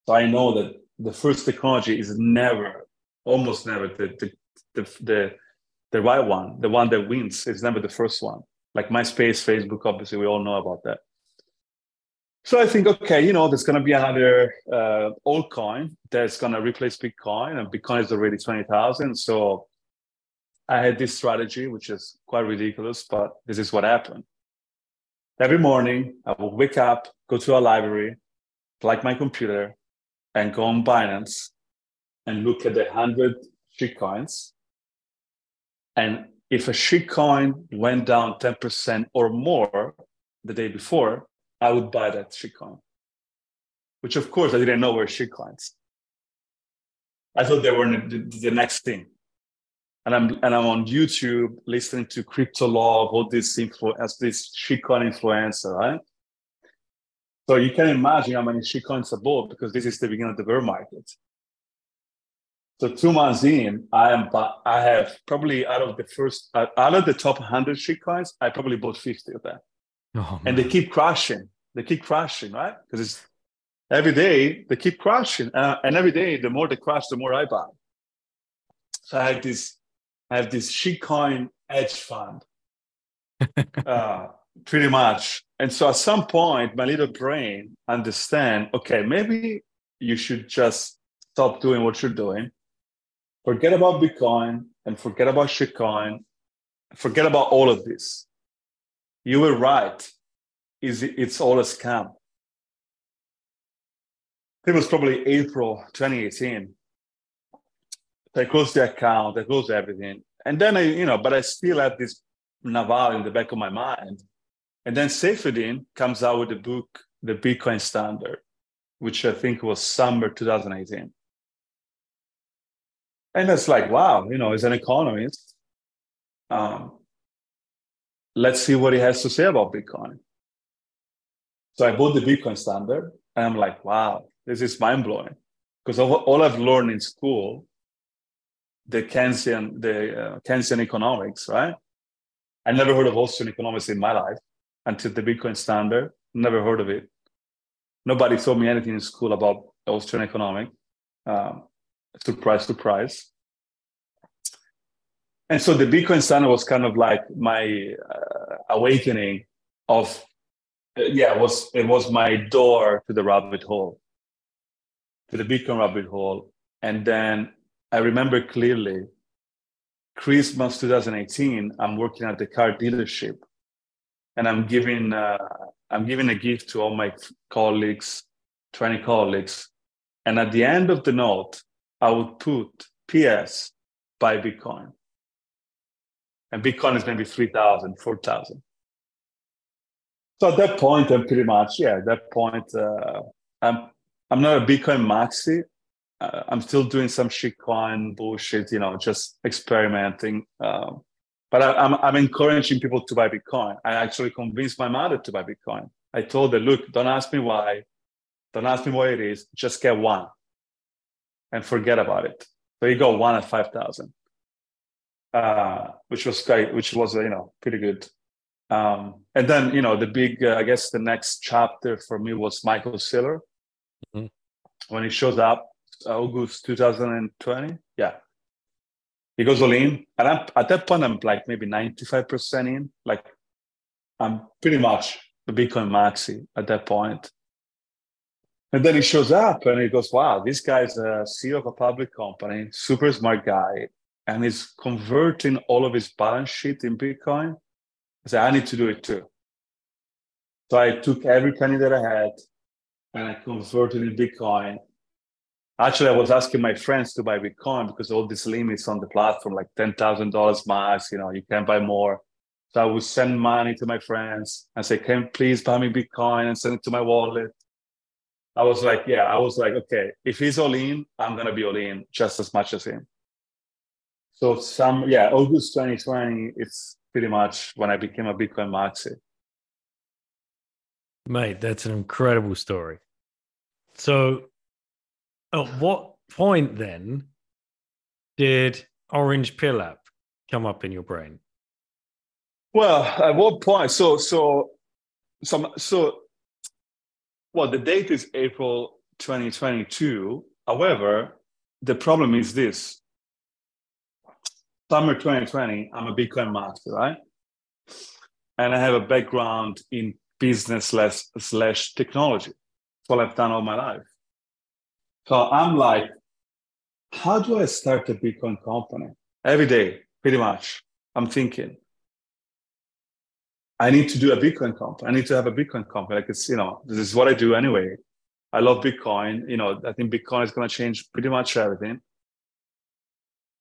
so I know that the first technology is never, almost never the the the, the, the right one, the one that wins is never the first one. Like MySpace, Facebook, obviously we all know about that. So I think, okay, you know, there's going to be another uh, altcoin that's going to replace Bitcoin, and Bitcoin is already 20,000. So I had this strategy, which is quite ridiculous, but this is what happened. Every morning, I would wake up, go to a library, plug my computer, and go on Binance and look at the 100 shitcoins. And if a shitcoin went down 10% or more, the day before, I would buy that shitcoin. Which of course I didn't know were shitcoins. I thought they were the, next thing. And I'm and I'm on YouTube listening to Crypto Lark, all this info as this shitcoin influencer, right? So you can imagine how many shitcoins are bought because this is the beginning of the bear market. So two months in, I am I have probably out of the first uh, out of the top hundred shitcoins, I probably bought fifty of them, oh, and they keep crashing. They keep crashing, right? Because it's every day they keep crashing, uh, and every day the more they crash, the more I buy. So I have this, I have this shitcoin hedge fund, *laughs* uh, pretty much. And so at some point, my little brain understand, okay, maybe you should just stop doing what you're doing forget about Bitcoin and forget about shitcoin, forget about all of this. You were right. Is it's all a scam. It was probably April 2018. They closed the account, they closed everything. And then I, you know, but I still had this Naval in the back of my mind. And then Saifedean comes out with the book, The Bitcoin Standard, which I think was summer 2018. And it's like, wow, you know, as an economist, um, let's see what he has to say about Bitcoin. So I bought the Bitcoin standard and I'm like, wow, this is mind blowing. Because all I've learned in school, the Keynesian, the uh, Keynesian economics, right? I never heard of Austrian economics in my life until the Bitcoin standard. Never heard of it. Nobody told me anything in school about Austrian economics. Um, surprise, surprise. And so the Bitcoin standard was kind of like my uh, awakening of, uh, yeah, it was it was my door to the rabbit hole, to the Bitcoin rabbit hole. And then I remember clearly, Christmas 2018, I'm working at the car dealership, and I'm giving uh, I'm giving a gift to all my colleagues, 20 colleagues, and at the end of the note, I would put PS buy Bitcoin. And Bitcoin is maybe 3,000, 4,000. So at that point, I'm pretty much, yeah, at that point, uh, I'm, I'm not a Bitcoin maxi. Uh, I'm still doing some shitcoin bullshit, you know, just experimenting. Um, but I, I'm, I'm encouraging people to buy Bitcoin. I actually convinced my mother to buy Bitcoin. I told her, look, don't ask me why. Don't ask me what it is. Just get one and forget about it. So you go one at 5,000, uh, which was great, which was, you know, pretty good. Um, and then, you know, the big, uh, I guess the next chapter for me was Michael Saylor Mm-hmm. When he shows up, August 2020. Yeah. He goes all in. And I'm, at that point, I'm like maybe 95% in. Like I'm pretty much the Bitcoin maxi at that point. And then he shows up and he goes, wow, this guy's a CEO of a public company, super smart guy, and he's converting all of his balance sheet in Bitcoin. I said, I need to do it too. So I took every penny that I had and I converted in Bitcoin. Actually, I was asking my friends to buy Bitcoin because all these limits on the platform, like $10,000 max, you know, you can't buy more. So I would send money to my friends and say, can please buy me Bitcoin and send it to my wallet. I was like, yeah, I was like, okay, if he's all in, I'm gonna be all in just as much as him. So some, yeah, August 2020, it's pretty much when I became a Bitcoin maxi. Mate, that's an incredible story. So, at what point then did Orange Pill app come up in your brain? Well, at what point? So, so, some, so well, the date is April 2022. However, the problem is this summer 2020, I'm a Bitcoin master, right? And I have a background in business slash, slash technology. That's what I've done all my life. So I'm like, how do I start a Bitcoin company? Every day, pretty much. I'm thinking, I need to do a Bitcoin company. I need to have a Bitcoin company. Like it's, you know, this is what I do anyway. I love Bitcoin. You know, I think Bitcoin is going to change pretty much everything.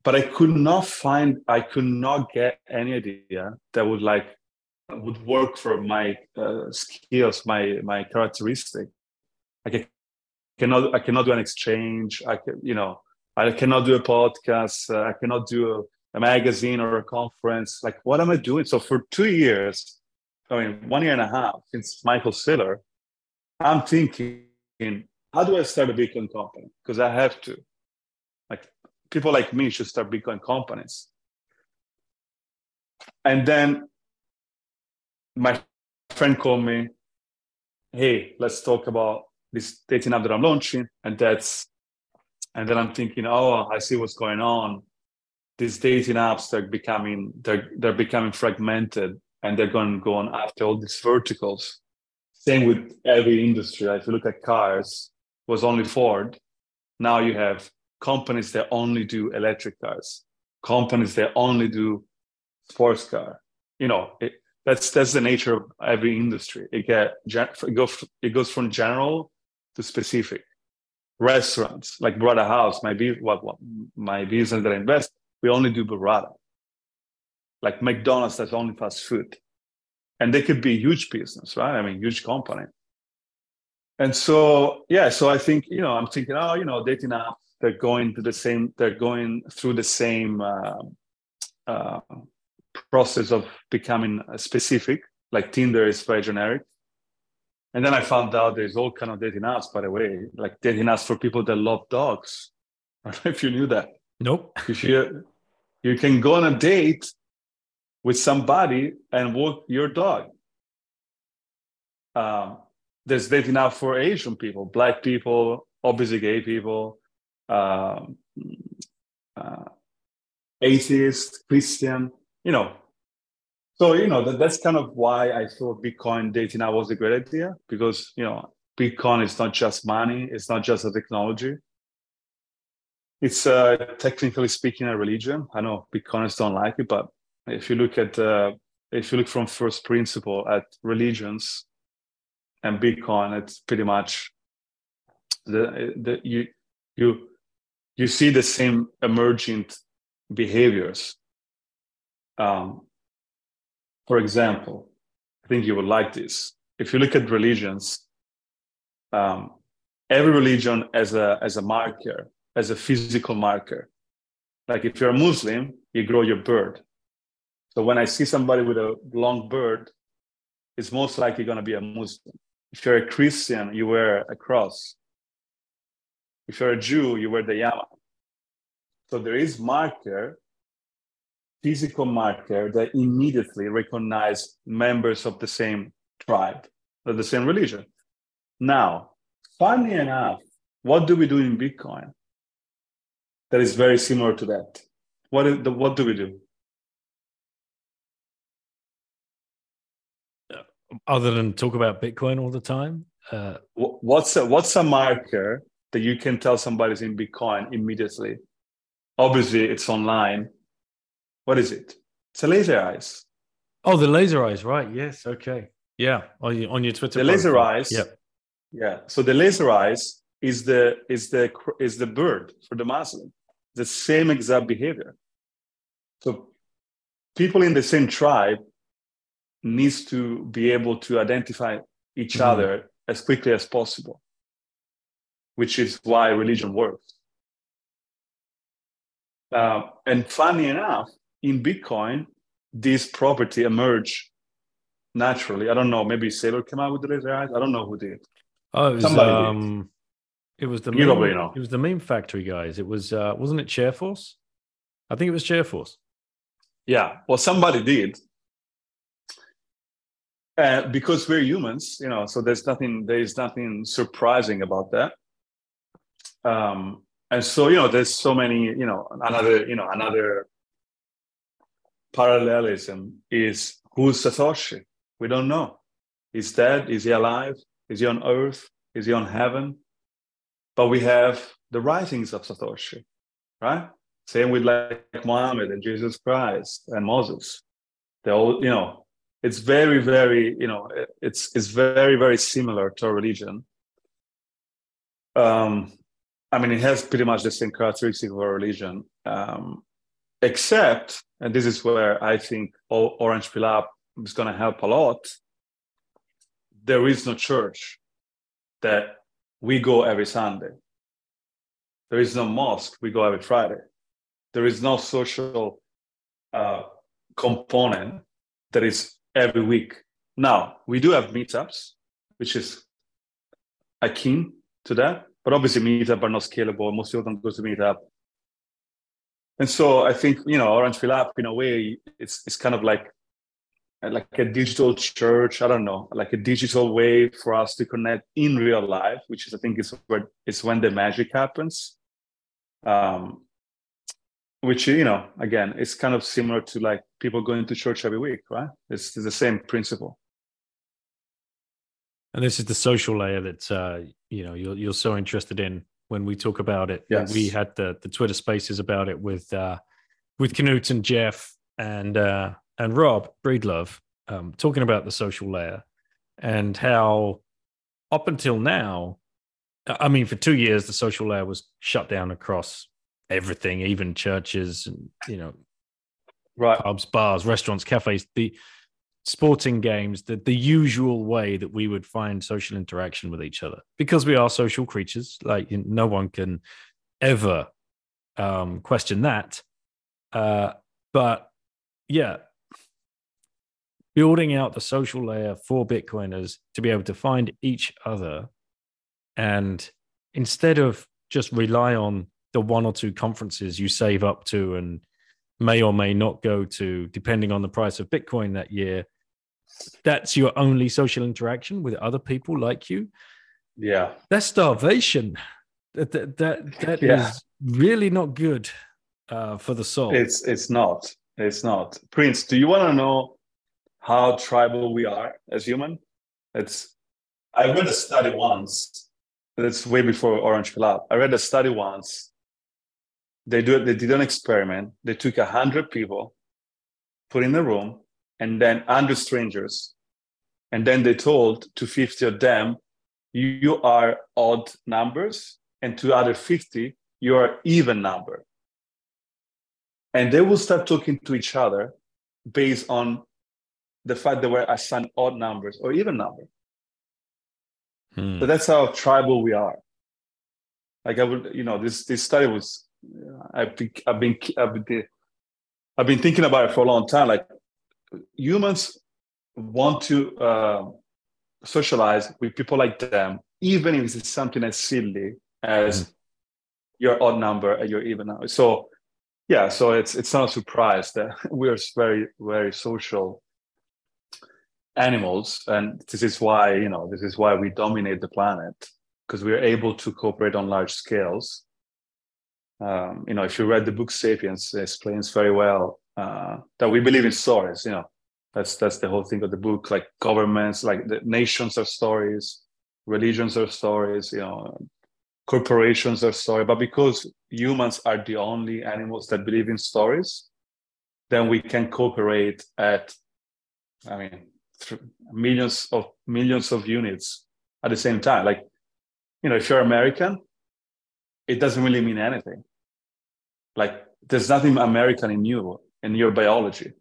But I could not find, I could not get any idea that would like would work for my uh, skills, my my characteristic. Like I cannot I cannot do an exchange. I can you know I cannot do a podcast. Uh, I cannot do a, a magazine or a conference. Like what am I doing? So for two years, I mean one year and a half since Michael Saylor, I'm thinking, how do I start a Bitcoin company? Because I have to. Like people like me should start Bitcoin companies. And then my friend called me, hey, let's talk about this dating app that I'm launching. And that's, and then I'm thinking, oh, I see what's going on. These dating apps, they're becoming, they're, they're becoming fragmented and they're going to go on after all these verticals. Same with every industry. If you look at cars, was only Ford. Now you have companies that only do electric cars, companies that only do sports car. You know, it, that's that's the nature of every industry. It get it goes it goes from general to specific. Restaurants like Burrata House, my what, what my business that I invest, we only do Burrata. Like McDonald's, that's only fast food, and they could be a huge business, right? I mean, huge company. And so, yeah, so I think you know, I'm thinking, oh, you know, dating apps, they're going to the same, they're going through the same. Uh, uh, process of becoming specific, like Tinder is very generic. And then I found out there's all kind of dating apps, by the way, like dating apps for people that love dogs. *laughs* I don't know if you knew that. Nope. If you you can go on a date with somebody and walk your dog. Um, there's dating app for Asian people, black people, obviously gay people, um, uh, atheist, Christian you know, so you know that, that's kind of why I thought Bitcoin dating app was a great idea because you know Bitcoin is not just money, it's not just a technology. It's uh, technically speaking a religion. I know Bitcoiners don't like it, but if you look at uh, if you look from first principle at religions and Bitcoin, it's pretty much the, the you you you see the same emergent behaviors um, for example, I think you would like this. If you look at religions, um, every religion as a as a marker, as a physical marker. Like if you're a Muslim, you grow your beard. So when I see somebody with a long beard, it's most likely going to be a Muslim. If you're a Christian, you wear a cross. If you're a Jew, you wear the yama. So there is marker physical marker that immediately recognize members of the same tribe, of the same religion. Now, funny enough, what do we do in Bitcoin that is very similar to that? What, do we do? Other than talk about Bitcoin all the time? Uh, what's, a, what's a marker that you can tell somebody's in Bitcoin immediately? Obviously, it's online what is it? It's a laser eyes. Oh, the laser eyes, right? Yes. Okay. Yeah. On your, on your Twitter. The laser eyes. Yeah. Yeah. So the laser eyes is the is the is the bird for the Muslim. The same exact behavior. So people in the same tribe needs to be able to identify each mm-hmm. other as quickly as possible, which is why religion works. Uh, and funny enough, in Bitcoin, this property emerged naturally. I don't know. Maybe Saylor came out with the laser eyes. I don't know who did. Oh, it was, Somebody um, did. It was the meme, probably know. It was the meme factory guys. It was uh, wasn't it Chairforce? I think it was Chairforce. Yeah. Well, somebody did. Uh, because we're humans, you know, so there's nothing there's nothing surprising about that. Um, and so you know, there's so many, you know, another, you know, another parallelism is who's Satoshi? We don't know. He's dead? Is he alive? Is he on earth? Is he on heaven? But we have the writings of Satoshi, right? Same with like Muhammad and Jesus Christ and Moses. They all, you know, it's very, very, you know, it's it's very, very similar to religion. Um, I mean, it has pretty much the same characteristic of a religion. Um, except, and this is where I think Orange Pill is going to help a lot. There is no church that we go every Sunday. There is no mosque we go every Friday. There is no social uh, component that is every week. Now we do have meetups, which is akin to that, but obviously meetup are not scalable. Most people don't go to meetup. And so I think you know Orange Pill app in a way it's it's kind of like like a digital church. I don't know, like a digital way for us to connect in real life, which is I think is where it's when the magic happens. Um, which you know again it's kind of similar to like people going to church every week right? It's, it's the same principle. And this is the social layer that uh, you know you're, you're so interested in when we talk about it. Yes. we had the, the twitter spaces about it with uh, with Knut and jeff and uh, and rob breedlove um, talking about the social layer and how up until now i mean for two years the social layer was shut down across everything, even churches and you know, right, pubs, bars, restaurants, cafes, the sporting games, the the usual way that we would find social interaction with each other, because we are social creatures. Like no one can ever um, question that. Uh, but yeah, building out the social layer for Bitcoiners to be able to find each other, and instead of just rely on the one or two conferences you save up to and may or may not go to, depending on the price of Bitcoin that year, that's your only social interaction with other people like you. Yeah. That's starvation. That that that, that yeah. is really not good uh, for the soul. It's it's not. It's not. Prince, do you want to know how tribal we are as human? It's I read a study once. That's way before Orange app. I read a study once they do they did an experiment. They took a hundred people, put in a room, and then under strangers, and then they told to 50 of them, you are odd numbers, and to other 50, you are even number. And they will start talking to each other based on the fact that we're assigned odd numbers or even number. Hmm. So that's how tribal we are. Like I would, you know, this this study was I've been, I've been, I've been, I've been thinking about it for a long time. Like humans want to uh, socialize with people like them, even if it's something as silly as mm. your odd number and your even number. So, yeah, so it's it's not a surprise that *laughs* we're very very social animals, and this is why you know this is why we dominate the planet because we're able to cooperate on large scales um, you know, if you read the book *Sapiens*, it explains very well uh, that we believe in stories. You know, that's that's the whole thing of the book. Like governments, like the nations are stories, religions are stories. You know, corporations are stories. But because humans are the only animals that believe in stories, then we can cooperate at, I mean, millions of millions of units at the same time. Like, you know, if you're American, it doesn't really mean anything. Like there's nothing American in you in your biology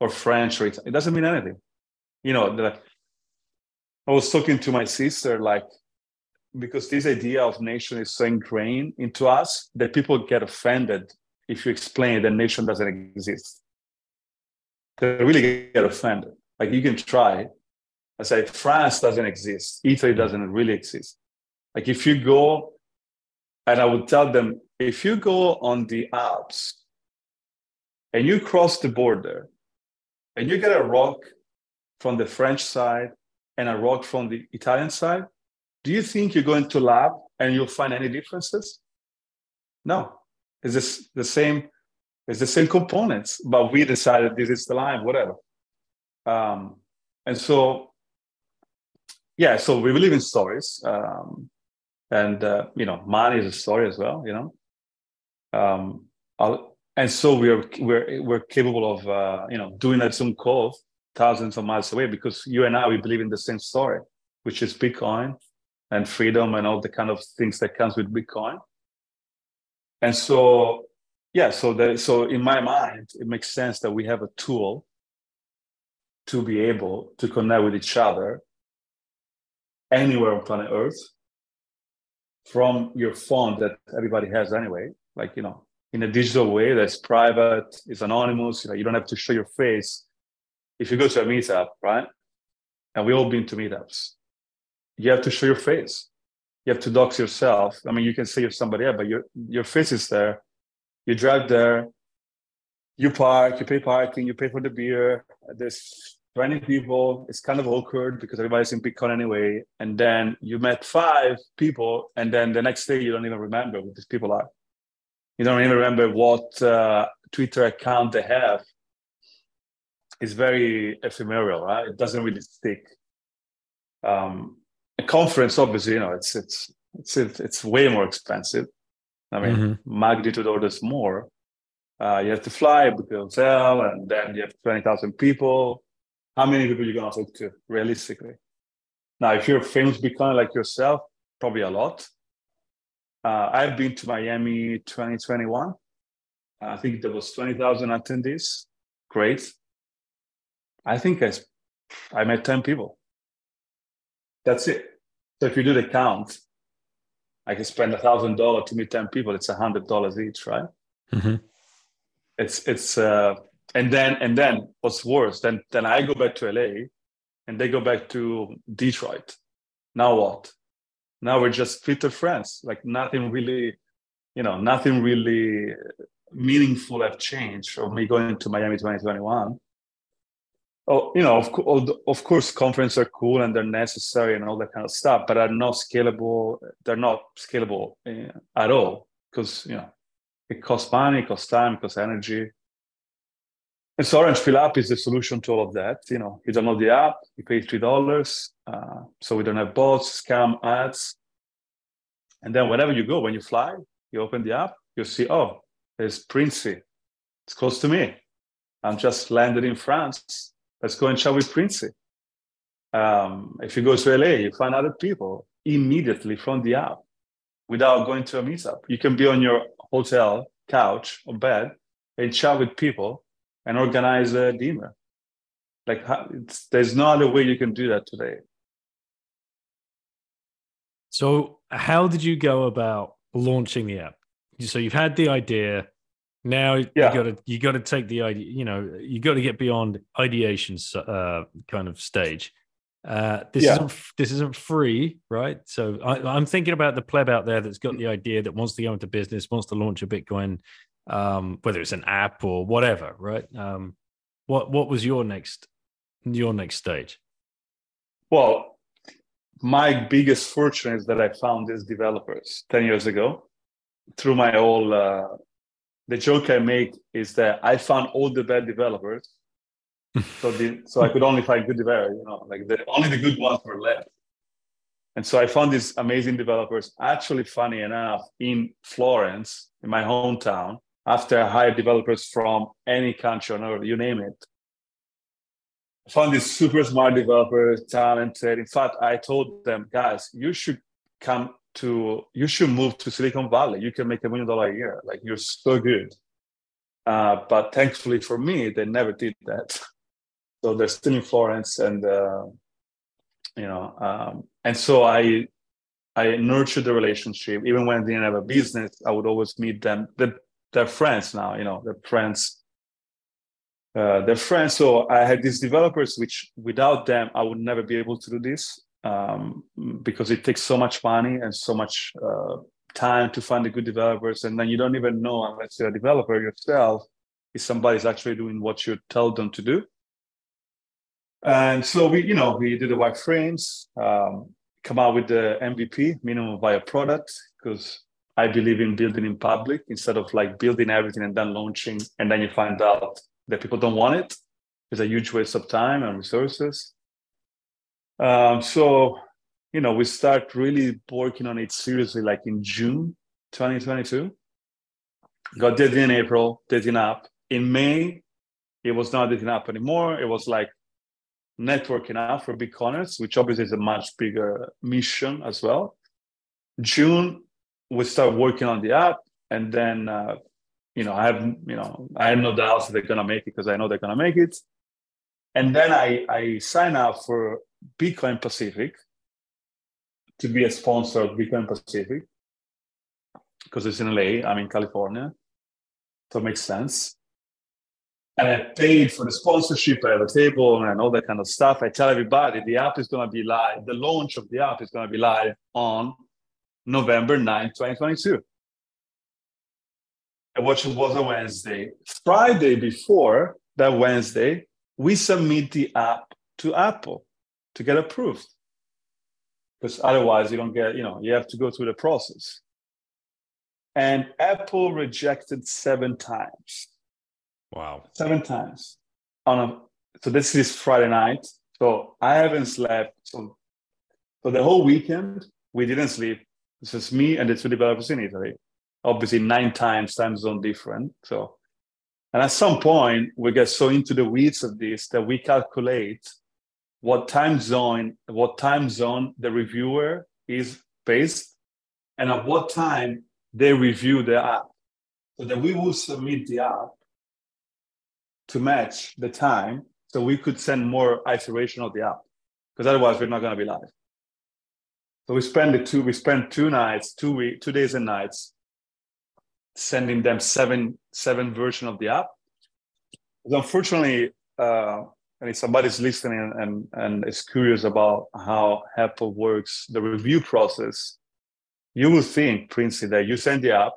or French or it doesn't mean anything. You know, the, I was talking to my sister, like, because this idea of nation is so ingrained into us that people get offended if you explain that nation doesn't exist. They really get offended. Like you can try. I say France doesn't exist. Italy doesn't really exist. Like if you go and I would tell them if you go on the Alps and you cross the border and you get a rock from the French side and a rock from the Italian side, do you think you're going to lab and you'll find any differences? No, it's just the same. It's the same components, but we decided this is the line, whatever. Um, and so, yeah, so we believe in stories. Um, and uh, you know money is a story as well you know? Um, I'll, and so we're we're we're capable of uh, you know doing that zoom call thousands of miles away because you and I we believe in the same story which is bitcoin and freedom and all the kind of things that comes with bitcoin. And so yeah so the, so in my mind it makes sense that we have a tool to be able to connect with each other anywhere on planet Earth from your phone that everybody has anyway, like you know, in a digital way that's private, it's anonymous. You know, you don't have to show your face. If you go to a meetup, right? And we all been to meetups, you have to show your face. You have to dox yourself. I mean, you can say you're somebody else, but your your face is there. You drive there, you park, you pay parking, you pay for the beer. There's 20 people. It's kind of awkward because everybody's in Bitcoin anyway. And then you met five people, and then the next day you don't even remember who these people are. You don't even remember what uh, Twitter account they have. It's very ephemeral, right? It doesn't really stick. Um, a conference, obviously, you know, it's it's it's it's way more expensive. I mean, mm-hmm. magnitude orders more. Uh, you have to fly, book a hotel, and then you have 20,000 people. How many people are you going to talk to, realistically? Now, if you're a famous Bitcoiner like yourself, probably a lot. Uh, I've been to Miami 2021. I think there was 20,000 attendees. Great. I think I, I met 10 people. That's it. So if you do the count, I can spend a thousand dollars to meet 10 people. It's a hundred dollars each, right? Mm-hmm it's it's uh, and then and then what's worse then then i go back to la and they go back to detroit. Now what? Now we're just twitter friends. Like nothing really you know nothing really meaningful have changed from me going to miami 2021 oh you know of, of course conferences are cool and they're necessary and all that kind of stuff but are not scalable they're not scalable uh, at all because you know it costs money, it costs time, it costs energy. And so Orange Pill app is the solution to all of that. You know, you download the app, you pay three dollars, uh, so we don't have bots, scam ads. And then wherever you go, when you fly, you open the app, you see, oh, there's Princey. It's close to me. I'm just landed in France. Let's go and chat with Princey. Um, if you go to LA, you find other people immediately from the app without going to a meetup. You can be on your hotel couch or bed and chat with people and organize a dinner. Like there's no other way you can do that today. So how did you go about launching the app? So you've had the idea. Now yeah. you got to you got to take the idea. You know, you got to get beyond ideation uh, kind of stage. Uh, this yeah. isn't this isn't free, right? So I, am thinking about the pleb out there that's got the idea that wants to go into business, wants to launch a Bitcoin, um, whether it's an app or whatever, right? Um, what what was your next your next stage? Well, my biggest fortune is that I found these developers ten years ago through my whole. Uh, the joke I make is that I found all the bad developers *laughs* so the, so I could only find good developers, you know, like the, only the good ones were left. And so I found these amazing developers. Actually, funny enough, in Florence, in my hometown, after I hired developers from any country on earth, you name it. I found these super smart developers, talented. In fact, I told them, guys, you should come to, you should move to Silicon Valley. You can make a million dollar a year. Like you're so good. Uh, but thankfully for me, they never did that. *laughs* so they're still in Florence, and uh, you know, um, and so I I nurtured the relationship. Even when I didn't have a business, I would always meet them. They're, they're friends now, you know, they're friends. Uh, they're friends. So I had these developers, which without them, I would never be able to do this um, because it takes so much money and so much uh, time to find the good developers. And then you don't even know unless you're a developer yourself if somebody's actually doing what you tell them to do. And so we, you know, we did the wireframes, um, come out with the MVP, minimum viable product, because I believe in building in public instead of like building everything and then launching, and then you find out that people don't want it. It's a huge waste of time and resources. Um, so, you know, we start really working on it seriously like in June 2022. Got dating in April, dating up. In May, it was not dating up anymore. It was like networking out for Bitcoiners, which obviously is a much bigger mission as well. June, we start working on the app, and then uh, you know I have you know I have no doubts that they're gonna make it because I know they're gonna make it. And then I, I sign up for Bitcoin Pacific to be a sponsor of Bitcoin Pacific because it's in LA, I'm in California. So it makes sense. And I paid for the sponsorship, I have a table and all that kind of stuff. I tell everybody the app is going to be live. The launch of the app is going to be live on November 9, 2022. And which was a Wednesday. Friday before that Wednesday, we submit the app to Apple to get approved. Because otherwise you don't get, you know, you have to go through the process. And Apple rejected seven times. Wow. Seven times. On a so this is Friday night. So I haven't slept. So so the whole weekend we didn't sleep. It's is me and the two developers in Italy. Obviously nine times time zone different. So and at some point, we get so into the weeds of this that we calculate what time zone, what time zone the reviewer is based, and at what time they review the app. So that we will submit the app to match the time so we could send more iteration of the app. Because otherwise we're not going to be live. So we spend the two, we spend two nights, two week, two days and nights sending them seven seven version of the app. Unfortunately, uh, and if somebody's listening and, and is curious about how Apple works, the review process, you will think, Princey, that you send the app,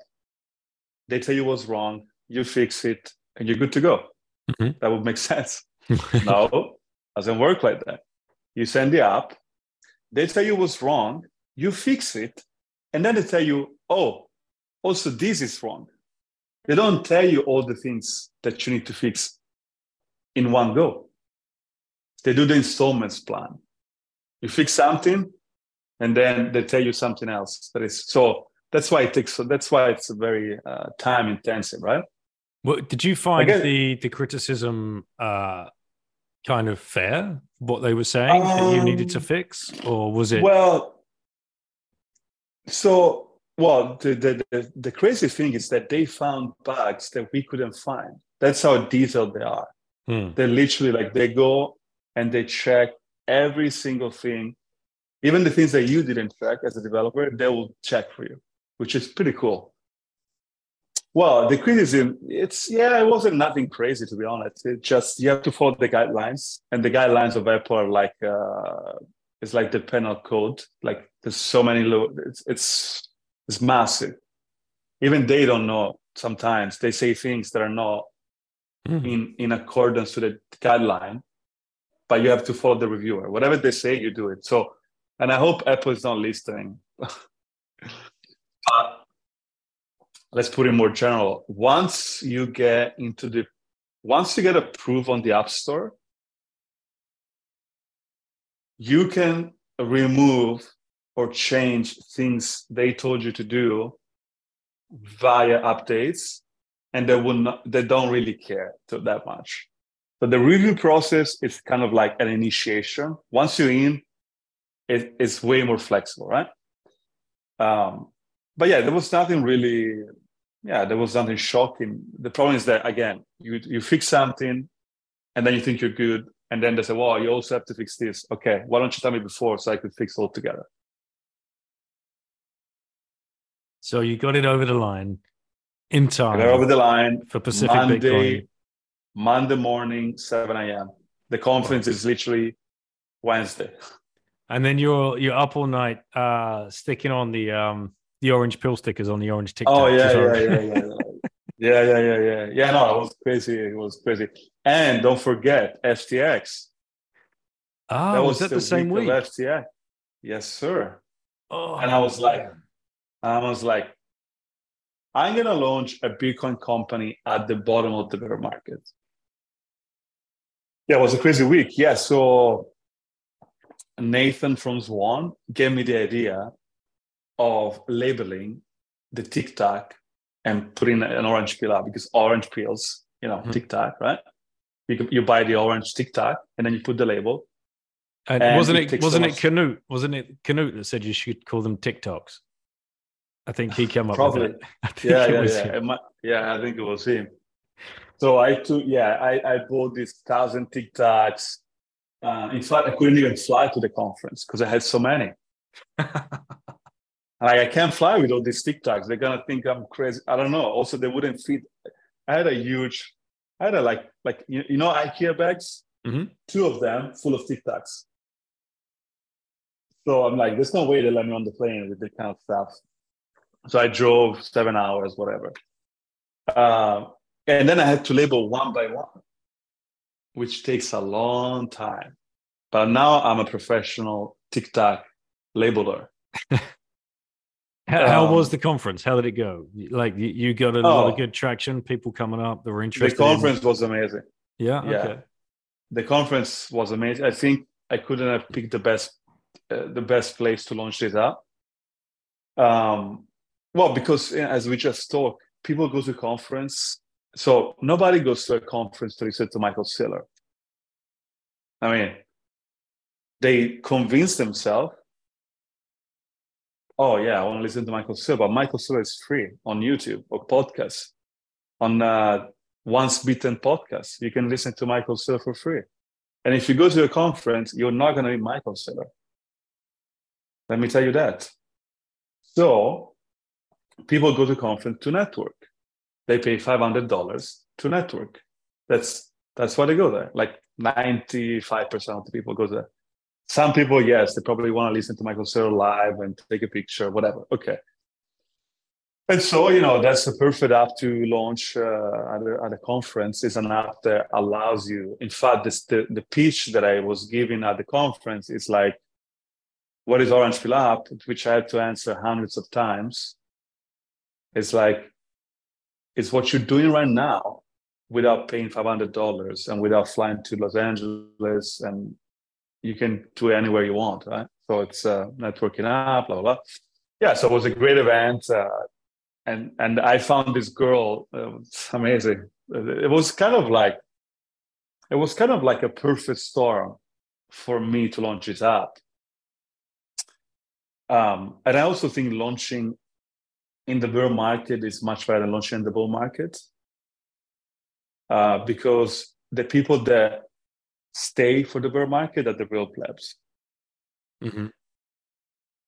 they tell you what's wrong, you fix it, and you're good to go. Mhm. That would make *laughs* sense. *laughs* no, doesn't work like that. You send the app, they tell you what's wrong, you fix it, and then they tell you, oh, also this is wrong. They don't tell you all the things that you need to fix in one go. They do the installments plan. You fix something, and then they tell you something else. That is so. That's why it takes. So that's why it's very uh, time intensive, right? What did you find Again- the the criticism uh kind of fair? What they were saying that you needed to Um, fix, or was it? Well, so well, the, the the the crazy thing is that they found bugs that we couldn't find. That's how detailed they are. Hmm. They literally like they go and they check every single thing, even the things that you didn't check as a developer. They will check for you, which is pretty cool. Well, the criticism, it's yeah, it wasn't nothing crazy to be honest. It just you have to follow the guidelines, and the guidelines of Apple are like uh, it's like the penal code. Like there's so many low. It's it's it's massive. Even they don't know. Sometimes they say things that are not Hmm. in in accordance to the guideline, but you have to follow the reviewer. Whatever they say, you do it. So, and I hope Apple is not listening. *laughs* let's put it more general. Once you get into the, once you get approved on the App Store, you can remove or change things they told you to do via updates and they will not they don't really care to that much. But the review process is kind of like an initiation. Once you're in it, it's way more flexible right? Um, but yeah there was nothing really yeah there was nothing shocking the problem is that again you you fix something and then you think you're good and then they say well you also have to fix this okay why don't you tell me before so i could fix it all together So you got it over the line in time got over the line for Pacific Monday, Bitcoin. Monday morning, 7 a.m. The conference is literally Wednesday. And then you're you're up all night uh sticking on the um the orange pill stickers on the orange Tic Tac. Oh yeah, yeah, yeah, yeah, yeah. Yeah, yeah, yeah, yeah. No, it was crazy. It was crazy. And don't forget FTX. Oh, was that the, same week? of FTX. Yes, sir. Oh, And I was like, I was like, I'm gonna launch a Bitcoin company at the bottom of the bear market. Yeah, it was a crazy week. Yeah, so Nathan from Swan gave me the idea of labeling the Tic Tac and putting an orange peel up because orange peels, you know, Mhm. Tic Tac, right? You, you buy the orange Tic Tac and then you put the label. and and wasn't it it wasn't it Knut? Wasn't it Knut that said you should call them Tic Tacs? I think he came up Probably. with *laughs* it. Yeah, it yeah, yeah. It might- yeah, I think it was him. So I took, yeah, I, I bought these thousand Tic Tacs. Uh, in fact, I couldn't even fly to the conference because I had so many. *laughs* like I can't fly with all these Tic Tacs. They're gonna think I'm crazy. I don't know. Also, they wouldn't fit. I had a huge, I had a like like you, you know IKEA bags, mm-hmm. two of them full of Tic Tacs. So I'm like, there's no way they let me on the plane with this kind of stuff. So I drove seven hours, whatever. Uh, and then I had to label one by one, which takes a long time. But now I'm a professional Tic Tac labeler. *laughs* how, how um, was the conference? How did it go? Like you, you got a oh, lot of good traction, people coming up that were interested. The conference in... was amazing. Yeah. Yeah. Okay. The conference was amazing. I think I couldn't have picked the best, uh, the best place to launch this up. Um, well, because as we just talked, people go to conference. So nobody goes to a conference to listen to Michael Saylor. I mean, they convince themselves, oh yeah, I want to listen to Michael but Michael Saylor is free on YouTube or podcast. On uh, Once Bitten podcast, you can listen to Michael Saylor for free. And if you go to a conference, you're not going to meet Michael Saylor. Let me tell you that. So people go to conference to network. They pay five hundred dollars to network. That's that's why they go there. Like ninety five percent of the people go there. Some people, yes, they probably want to listen to Michael Saylor live and take a picture, whatever. Okay. And so, you know, that's the perfect app to launch uh, at, a, at, a, conference. It's an app that allows you. In fact, this, the, the pitch that I was giving at the conference is like, what is Orange Pill app? Which I had to answer hundreds of times. It's like it's what you're doing right now without paying five hundred dollars and without flying to Los Angeles, and you can do it anywhere you want, right? So it's a networking app, blah blah. blah. Yeah, so it was a great event, uh, and and I found this girl. Uh, amazing. It was kind of like it was kind of like a perfect storm for me to launch this app. Um, and I also think launching in the bear market is much better than launching in the bull market uh, because the people that stay for the bear market at the real plebs. Mm-hmm.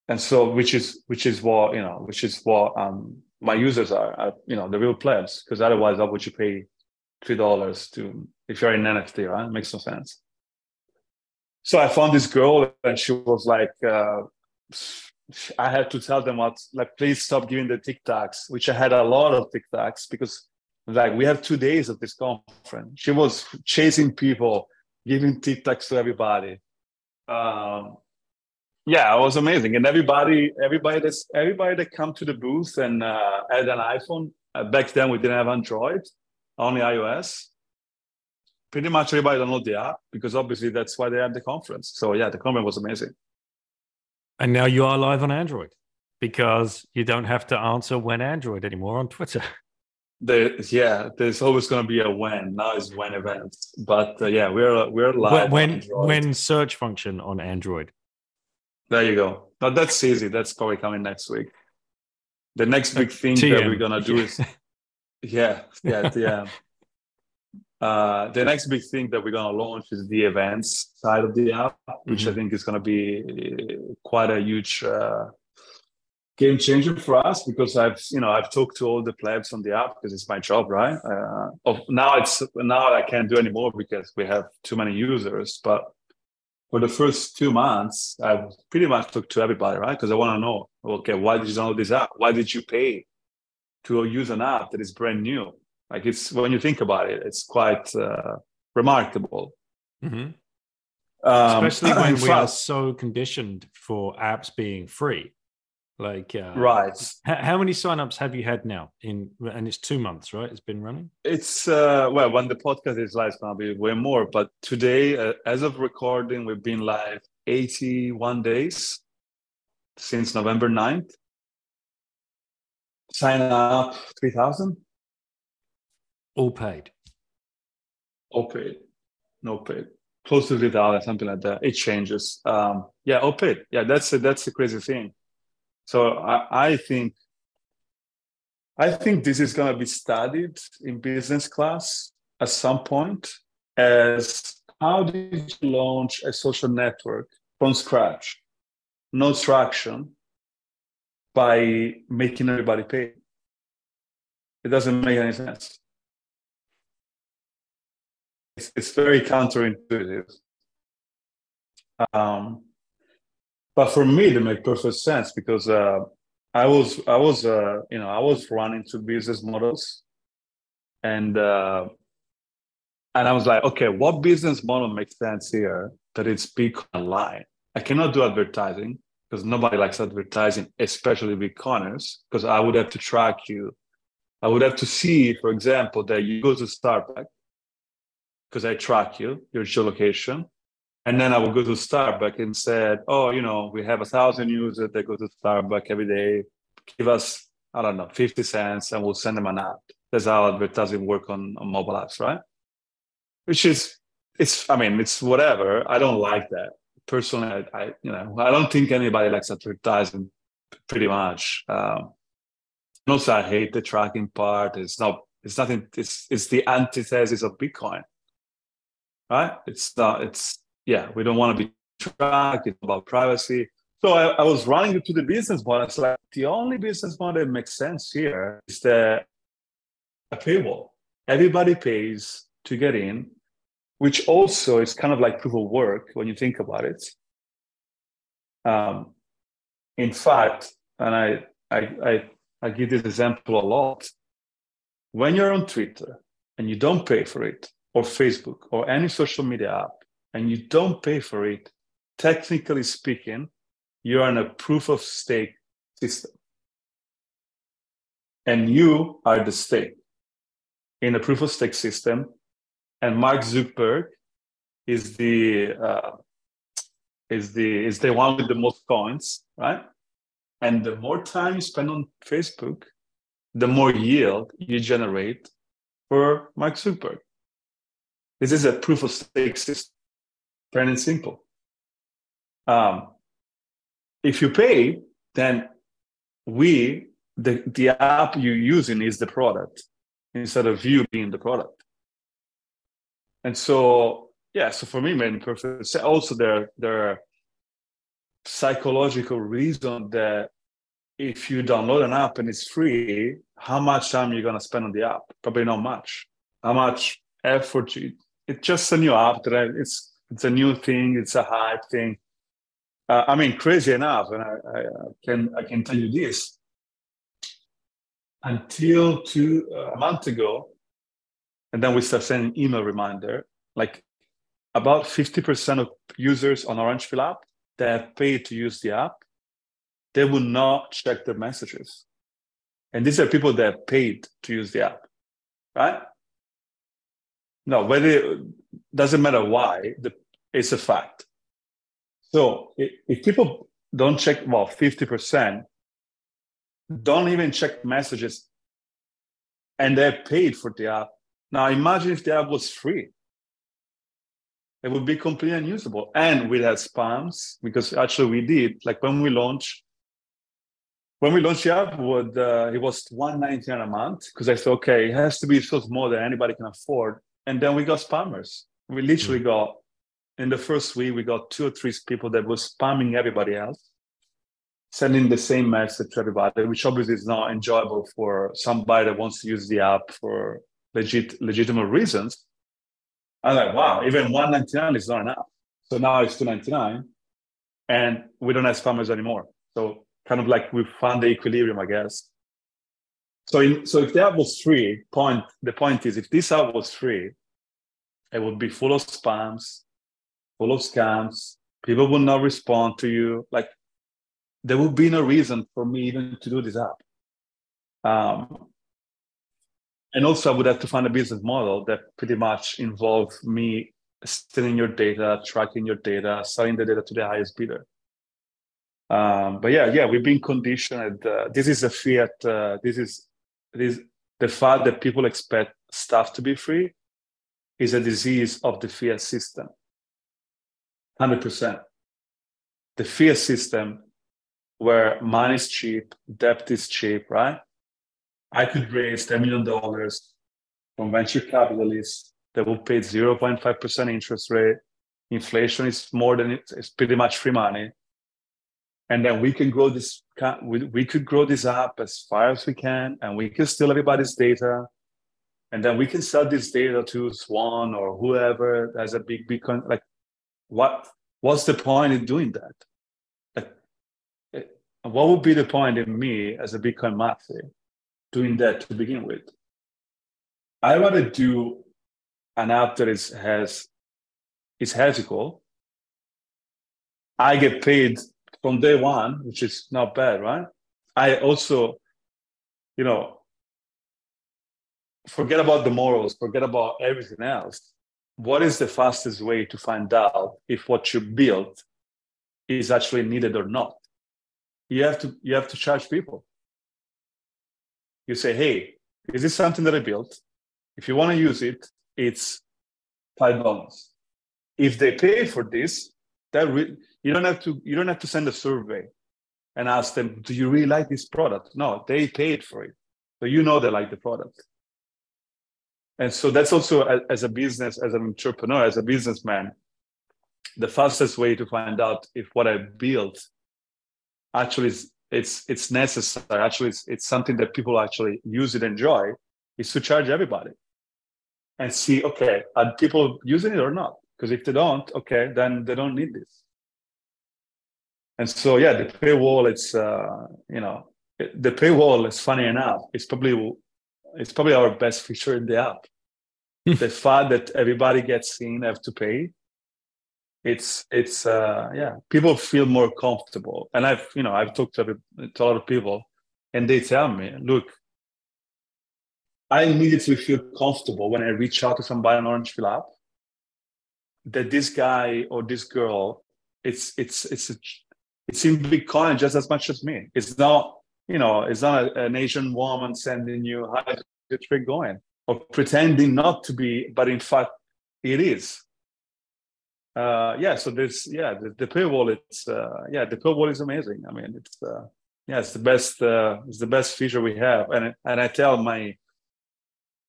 And so, which is which is what you know, which is what um, my users are, are, you know, the real plebs. Because otherwise, how would you pay three dollars to if you're in NFT, right? It makes no sense. So I found this girl, and she was like, uh, I had to tell them what, like, please stop giving the Tic Tacs, which I had a lot of Tic Tacs because, like, we have two days of this conference. She was chasing people, giving Tic Tacs to everybody. Um, yeah, it was amazing, and everybody, everybody that's everybody that come to the booth and uh, had an iPhone. Uh, back then, we didn't have Android, only iOS. Pretty much everybody downloaded the app because obviously that's why they had the conference. So yeah, the conference was amazing. And now you are live on Android because you don't have to answer when Android anymore on Twitter. *laughs* There, yeah, there's always going to be a when. Now is when events, but uh, yeah, we're we're live. When when search function on Android. There you go. Now that's easy. That's probably coming next week. The next big thing TM. that we're gonna do is, *laughs* yeah, yeah, yeah. *laughs* Uh, the next big thing that we're going to launch is the events side of the app, which mm-hmm. I think is going to be quite a huge uh, game changer for us because I've you know I've talked to all the plebs on the app because it's my job, right? Uh, of now it's now I can't do anymore because we have too many users, but for the first two months, I've pretty much talked to everybody, right? Because I want to know, okay, why did you download this app? Why did you pay to use an app that is brand new? Like it's when you think about it, it's quite uh, remarkable. Mm-hmm. Um, Especially when *clears throat* we are so conditioned for apps being free. Like uh, right. How many signups have you had now? In and it's two months, right? It's been running. It's uh, well, when the podcast is live, it's gonna be way more. But today, uh, as of recording, we've been live 81 days since November 9th. Sign up 3,000. All paid. All paid. No paid. Close to three dollars, something like that. It changes. Um, yeah, all paid. Yeah, that's a, that's the crazy thing. So I, I think I think this is going to be studied in business class at some point as how did you launch a social network from scratch, no traction, by making everybody pay? It doesn't make any sense. It's, it's very counterintuitive. Um, but for me, it made perfect sense because uh, I was I was uh, you know I was running two business models, and uh, and I was like, okay, what business model makes sense here that it's online? I cannot do advertising because nobody likes advertising, especially with Bitcoiners, because I would have to track you. I would have to see, for example, that you go to Starbucks because I track you, your geolocation. And then I would go to Starbucks and said, oh, you know, we have a thousand users that go to Starbucks every day. Give us, I don't know, 50 cents and we'll send them an app. That's how advertising work on, on mobile apps, right? Which is, it's, I mean, it's whatever. I don't like that. Personally, I, I you know, I don't think anybody likes advertising pretty much. Um, also, I hate the tracking part. It's not, it's nothing, it's, it's the antithesis of Bitcoin, right? It's not, it's, yeah, we don't want to be tracked. It's about privacy. So I, I was running into the business model. It's like the only business model that makes sense here is the a paywall. Everybody pays to get in, which also is kind of like proof of work when you think about it. Um, in fact, and I, I, I, I give this example a lot. When you're on Twitter and you don't pay for it, or Facebook, or any social media app, and you don't pay for it, technically speaking, you're in a proof of stake system. And you are the stake in a proof of stake system. And Mark Zuckerberg is the uh, is the is the one with the most coins, right? And the more time you spend on Facebook, the more yield you generate for Mark Zuckerberg. This is a proof of stake system plain and simple. Um, if you pay, then we, the, the app you're using is the product instead of you being the product. And so, yeah, so for me, made perfect. Also, there, there are psychological reason that if you download an app and it's free, how much time you're going to spend on the app? Probably not much. How much effort? You, it's just a new app that it's it's a new thing. It's a hype thing. Uh, I mean, crazy enough, and I, I, can I can tell you this. Until two uh, a month ago, and then we start sending email reminder. Like about fifty percent of users on Orange Pill app that have paid to use the app, they will not check their messages, and these are people that have paid to use the app, right? No, whether it doesn't matter why the it's a fact. So if people don't check, well, 50%, don't even check messages and they're paid for the app. Now imagine if the app was free. It would be completely unusable. And we had spams because actually we did, like when we launched, when we launched the app, would, uh, it was 199 a month because I said, okay, it has to be so small that anybody can afford. And then we got spammers. We literally mm-hmm. got in the first week, we got two or three people that were spamming everybody else, sending the same message to everybody, which obviously is not enjoyable for somebody that wants to use the app for legit legitimate reasons. I'm like, wow, even 199 is not enough. So now it's 299 and we don't have spammers anymore. So kind of like we found the equilibrium, I guess. So, in, so if the app was free, point the point is if this app was free, it would be full of spams, full of scams. People will not respond to you. Like there would be no reason for me even to do this app. Um, and also, I would have to find a business model that pretty much involves me stealing your data, tracking your data, selling the data to the highest bidder. Um, but yeah, yeah, we've been conditioned. Uh, this is a fiat. Uh, this is this the fact that people expect stuff to be free is a disease of the fiat system. 100%. The fiat system where money is cheap, debt is cheap, right? I could raise $10 million from venture capitalists that will pay 0.5% interest rate. Inflation is more than it's pretty much free money. And then we can grow this, we, we could grow this app as far as we can, and we can steal everybody's data. And then we can sell this data to Swan or whoever has a big Bitcoin. Like, what what's the point in doing that? Like, eh, what would be the point in me as a Bitcoin master doing that to begin with? I want to do an app that is has is ethical. I get paid from day one, which is not bad, right? I also, you know, forget about the morals, forget about everything else. What is the fastest way to find out if what you built is actually needed or not? You have to you have to charge people. You say, hey, is this something that I built? If you want to use it, it's five dollars. If they pay for this, that re- you don't have to you don't have to send a survey and ask them, do you really like this product? No, they paid for it, so you know they like the product. And so that's also as a business, as an entrepreneur, as a businessman, the fastest way to find out if what I built actually is it's it's necessary. Actually, it's, it's something that people actually use it, enjoy, is to charge everybody and see, okay, are people using it or not? Because if they don't, okay, then they don't need this. And so, yeah, the paywall, it's, uh, you know, the paywall is funny enough. It's probably, it's probably our best feature in the app. the fact that everybody gets seen, have to pay. It's, it's, uh, yeah, people feel more comfortable. And I've, you know, I've talked to, to a lot of people and they tell me, look, I immediately feel comfortable when I reach out to somebody on Orange Pill app that this guy or this girl, it's it's it's a, it's in Bitcoin just as much as me. It's not you know it's not an Asian woman sending you how's the trick going or pretending not to be, but in fact it is. Uh, yeah, so this yeah the, the paywall it's uh, yeah the paywall is amazing. I mean it's uh, yeah it's the best uh, it's the best feature we have and and I tell my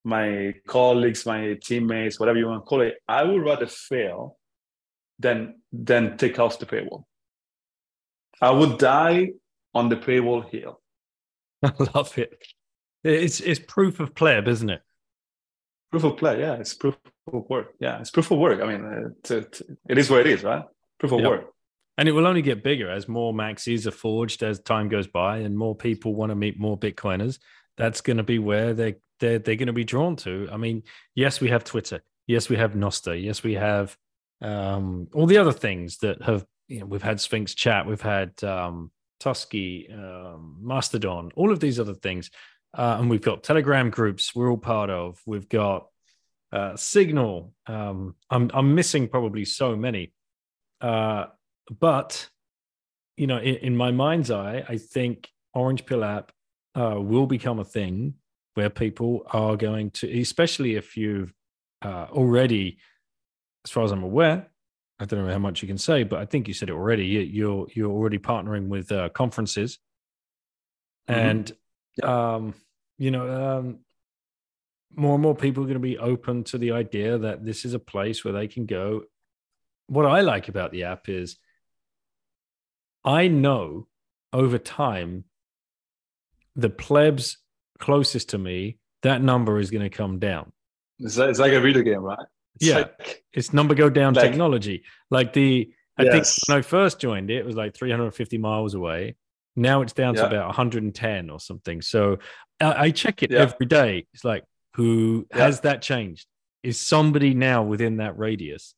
my colleagues, my teammates, whatever you want to call it, I would rather fail than than take off the paywall. I would die on the paywall hill. *laughs* I love it. It's it's proof of pleb, isn't it? Proof of play, yeah. It's proof of work. Yeah, it's proof of work. I mean, it, it, it is what it is, right? Proof of yep. work. And it will only get bigger as more maxis are forged as time goes by, and more people want to meet more Bitcoiners. That's going to be where they they're they're going to be drawn to. I mean, yes, we have Twitter. Yes, we have Nostr. Yes, we have um, all the other things that have. You know, we've had Sphinx Chat. We've had um, Tusky, um, Mastodon. All of these other things, uh, and we've got Telegram groups. We're all part of. We've got uh, Signal. Um, I'm I'm missing probably so many, uh, but you know, in, in my mind's eye, I think Orange Pill app uh, will become a thing where people are going to, especially if you've uh, already, as far as I'm aware, I don't know how much you can say, but I think you said it already. You're you're already partnering with uh, conferences, mm-hmm. and um, you know, um, more and more people are going to be open to the idea that this is a place where they can go. What I like about the app is, I know over time, the plebs closest to me, that number is going to come down. It's like, it's like a video game, right? It's yeah, like, it's number go down like, technology. Like the, I yes. think when I first joined it, it was like 350 miles away. Now it's down yeah. to about 110 or something. So I, I check it yeah. every day. It's like, who has that changed? Is somebody now within that radius?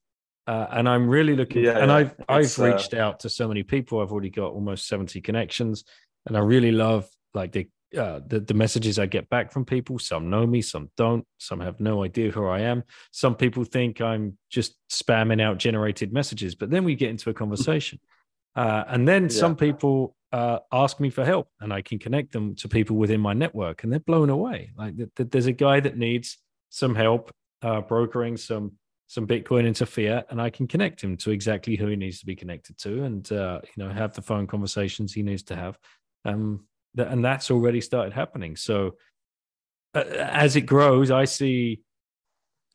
Uh, and I'm really looking. Yeah, and I've I've uh, reached uh, out to so many people. I've already got almost 70 connections, and I really love like the uh, the, the messages I get back from people. Some know me, some don't. Some have no idea who I am. Some people think I'm just spamming out generated messages. But then we get into a conversation. *laughs* Uh, and then yeah. some people uh, ask me for help, and I can connect them to people within my network, and they're blown away. Like th- th- there's a guy that needs some help uh, brokering some some Bitcoin into fiat, and I can connect him to exactly who he needs to be connected to, and uh, you know have the phone conversations he needs to have. Um, and that's already started happening. So uh, as it grows, I see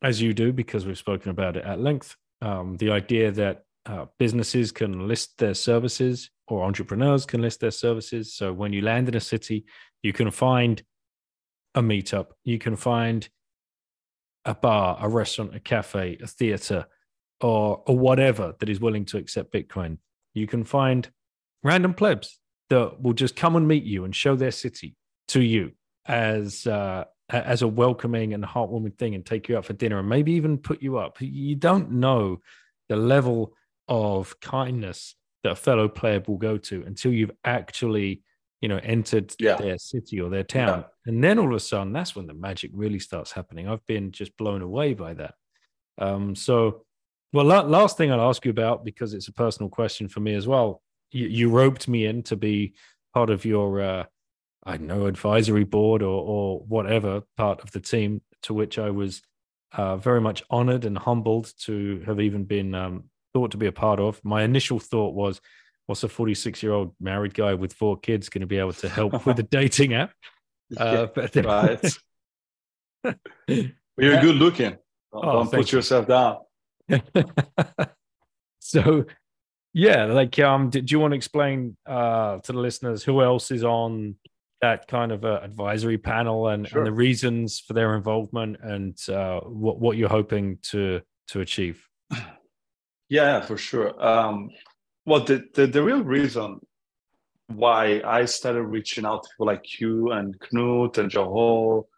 as you do, because we've spoken about it at length. Um, the idea that uh, businesses can list their services or entrepreneurs can list their services. So when you land in a city, you can find a meetup, you can find a bar, a restaurant, a cafe, a theater, or, or whatever that is willing to accept Bitcoin. You can find random plebs that will just come and meet you and show their city to you as uh, as a welcoming and heartwarming thing and take you out for dinner and maybe even put you up. You don't know the level of kindness that a fellow player will go to until you've actually, you know, entered Yeah. their city or their town. Yeah. And then all of a sudden, that's when the magic really starts happening. I've been just blown away by that. Um, so, well, la- last thing I'll ask you about because it's a personal question for me as well. You, you roped me in to be part of your, uh, I don't know, advisory board or or whatever part of the team, to which I was uh, very much honored and humbled to have even been um, thought to be a part of. My initial thought was, what's a 46 year old married guy with four kids going to be able to help with a *laughs* dating app? Uh, but right. *laughs* You're good looking. Don't, Oh, don't put you. yourself down. *laughs* so yeah like um do, do you want to explain uh to the listeners who else is on that kind of uh, advisory panel and, Sure. and the reasons for their involvement and uh what what you're hoping to to achieve *clears throat* Yeah, for sure. Um, well, the, the the real reason why I started reaching out to people like you and Knut and Joe Hall,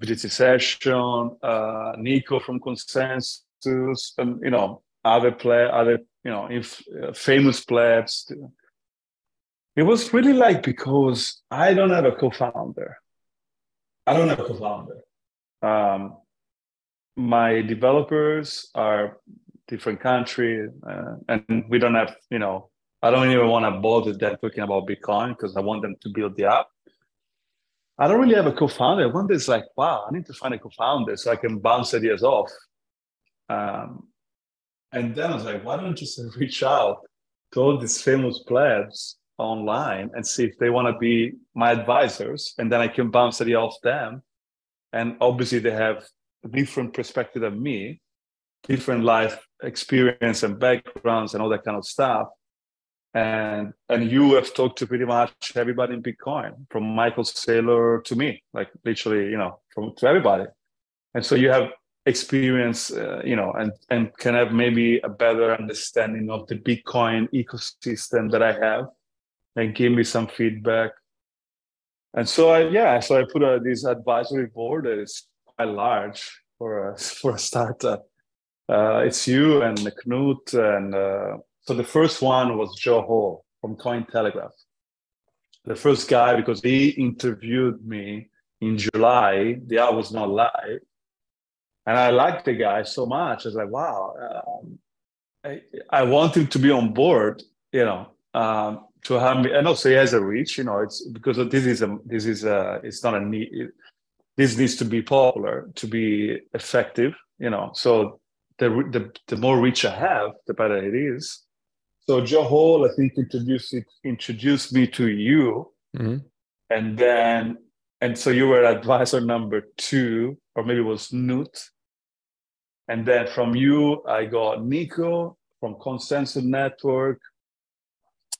BTC Session, uh, Nico from Consensus, and you know other play other you know if uh, famous players. It was really like because I don't have a co-founder. I don't have a co-founder. Um, my developers are different country uh, and we don't have you know i don't even want to bother them talking about bitcoin because i want them to build the app i don't really have a co-founder one day it's like wow i need to find a co-founder so i can bounce ideas off um, and then i was like why don't you just *laughs* reach out to all these famous plebs online and see if they want to be my advisors and then i can bounce ideas off them and obviously they have a different perspective than me different life experience and backgrounds and all that kind of stuff. And and you have talked to pretty much everybody in Bitcoin, from Michael Saylor to me, like literally, you know, from to everybody. And so you have experience, uh, you know, and and can have maybe a better understanding of the Bitcoin ecosystem that I have, and give me some feedback. And so I yeah, so I put a, this advisory board that is quite large for a *laughs* for a startup uh, it's you and Knut. And uh, so the first one was Joe Hall from Cointelegraph. The first guy, because he interviewed me in July, the app was not live. And I liked the guy so much. I was like, wow, um, I, I want him to be on board, you know, um, to have me. And also he has a reach, you know, it's because this is a, this is a, it's not a need. It, this needs to be popular to be effective, you know. So the, the the more reach I have, the better it is. So Joe Hall, I think, introduced it, introduced me to you, Mhm. and then and so you were advisor number two, or maybe it was Knut. And then from you, I got Nico from Consensus Network,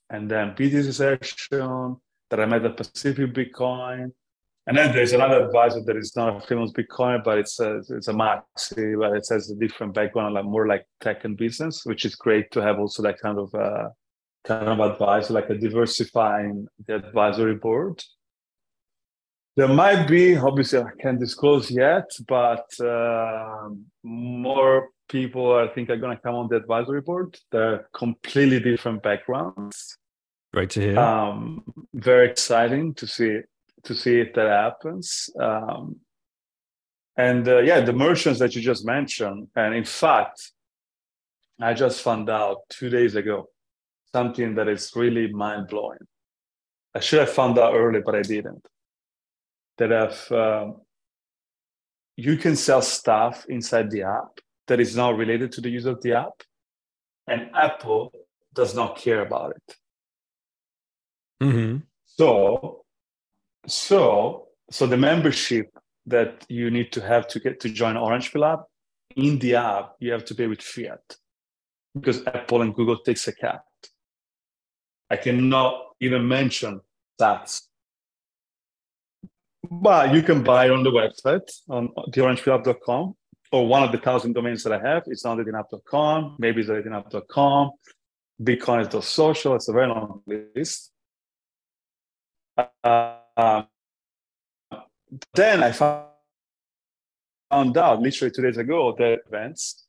and then BTC Session that I met at Pacific Bitcoin. And then there's another advisor that is not a famous Bitcoin, but it's a, it's a maxi, but it has a different background, like more like tech and business, which is great to have also that kind of uh, kind of advisor, like a diversifying the advisory board. There might be, obviously, I can't disclose yet, but um more people I think are going to come on the advisory board. They're completely different backgrounds. great to hear Um, very exciting to see to see if that happens. Um, and uh, yeah, the merchants that you just mentioned, and in fact, I just found out two days ago something that is really mind blowing. I should have found out early, but I didn't. That have um, you can sell stuff inside the app that is not related to the use of the app, and Apple does not care about it. hmm So, so, so the membership that you need to have to get to join Orange Pill app in the app you have to pay with fiat because Apple and Google takes a cut. I cannot even mention that. But you can buy on the website on theorangepillapp.com or one of the thousand domains that I have. It's on datingapp.com, maybe it's datingapp.com, bitcoin.social. It's a very long list. Uh, then I found out literally two days ago that events,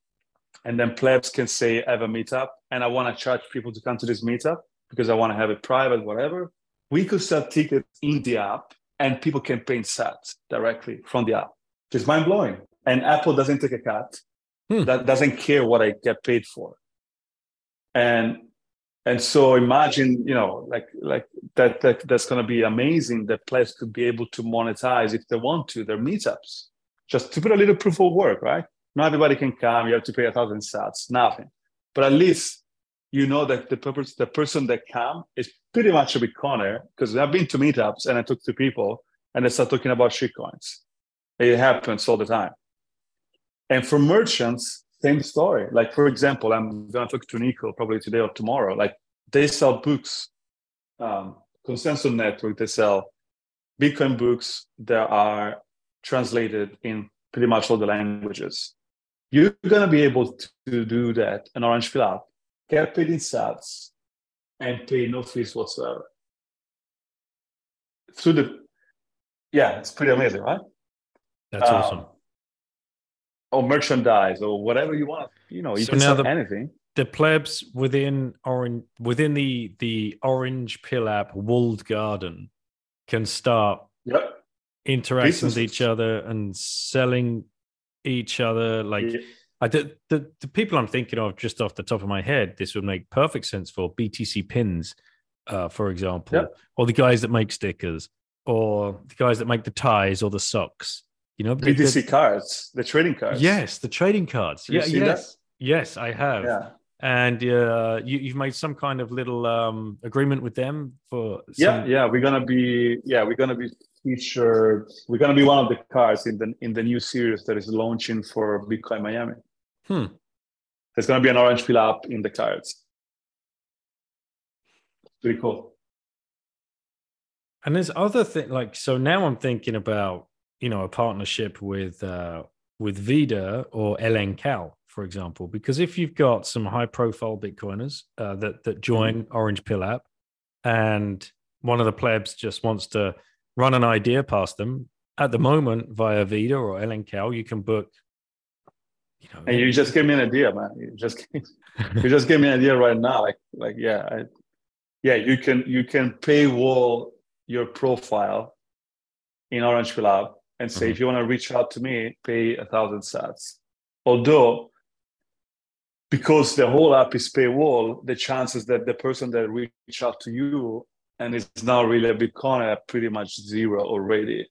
and then plebs can say, I have a meetup and I want to charge people to come to this meetup because I want to have it private, whatever. We could sell tickets in the app and people can pay in sats directly from the app. It's mind blowing. And Apple doesn't take a cut. Hmm. That doesn't care what I get paid for. And and so imagine, you know, like like that, that that's going to be amazing. That place could be able to monetize if they want to their meetups, just to put a little proof of work, right? Not everybody can come. You have to pay a thousand sats, nothing. But at least you know that the purpose, the person that come is pretty much a Bitcoiner because I've been to meetups and I talk to people and they start talking about shitcoins. It happens all the time. And for merchants, same story. Like for example, I'm gonna talk to Nico probably today or tomorrow. Like they sell books, um, Consensus Network. They sell Bitcoin books that are translated in pretty much all the languages. You're gonna be able to do that in Orange Pill app get paid in sats and pay no fees whatsoever. Through the, yeah, it's pretty amazing, right? That's um, awesome. Or merchandise or whatever you want. You know, you so can sell the, anything. The plebs within orange within the the Orange Pill app walled garden can start yep. interacting Businesses. with each other and selling each other like yeah I the, the the people I'm thinking of just off the top of my head, this would make perfect sense for BTC pins, uh, for example, yep. or the guys that make stickers, or the guys that make the ties or the socks. You know, BTC cards, the trading cards. Yes, the trading cards. yeah, yes, that? yes, I have. Yeah. And uh, you, have made some kind of little um, agreement with them for. Some... Yeah, yeah, we're gonna be yeah we're gonna be featured. We're gonna be one of the cards in the in the new series that is launching for Bitcoin Miami. Hmm. There's going to be an orange pill app in the cards. Pretty cool. And there's other thing like so now I'm thinking about you know a partnership with uh, with Vida or LNCal, for example, because if you've got some high profile Bitcoiners uh, that that join mm-hmm. Orange Pill app, and one of the plebs just wants to run an idea past them, at the moment via Vida or LNCal, you can book you know, and you just gave me an idea, man. You just *laughs* you just gave me an idea right now. Like like yeah, I, yeah. You can you can paywall your profile in Orange Collab and say mm-hmm. if you want to reach out to me, pay a thousand sats. Although because the whole app is paywall, the chances that the person that reach out to you and is now really a Bitcoin are pretty much zero already,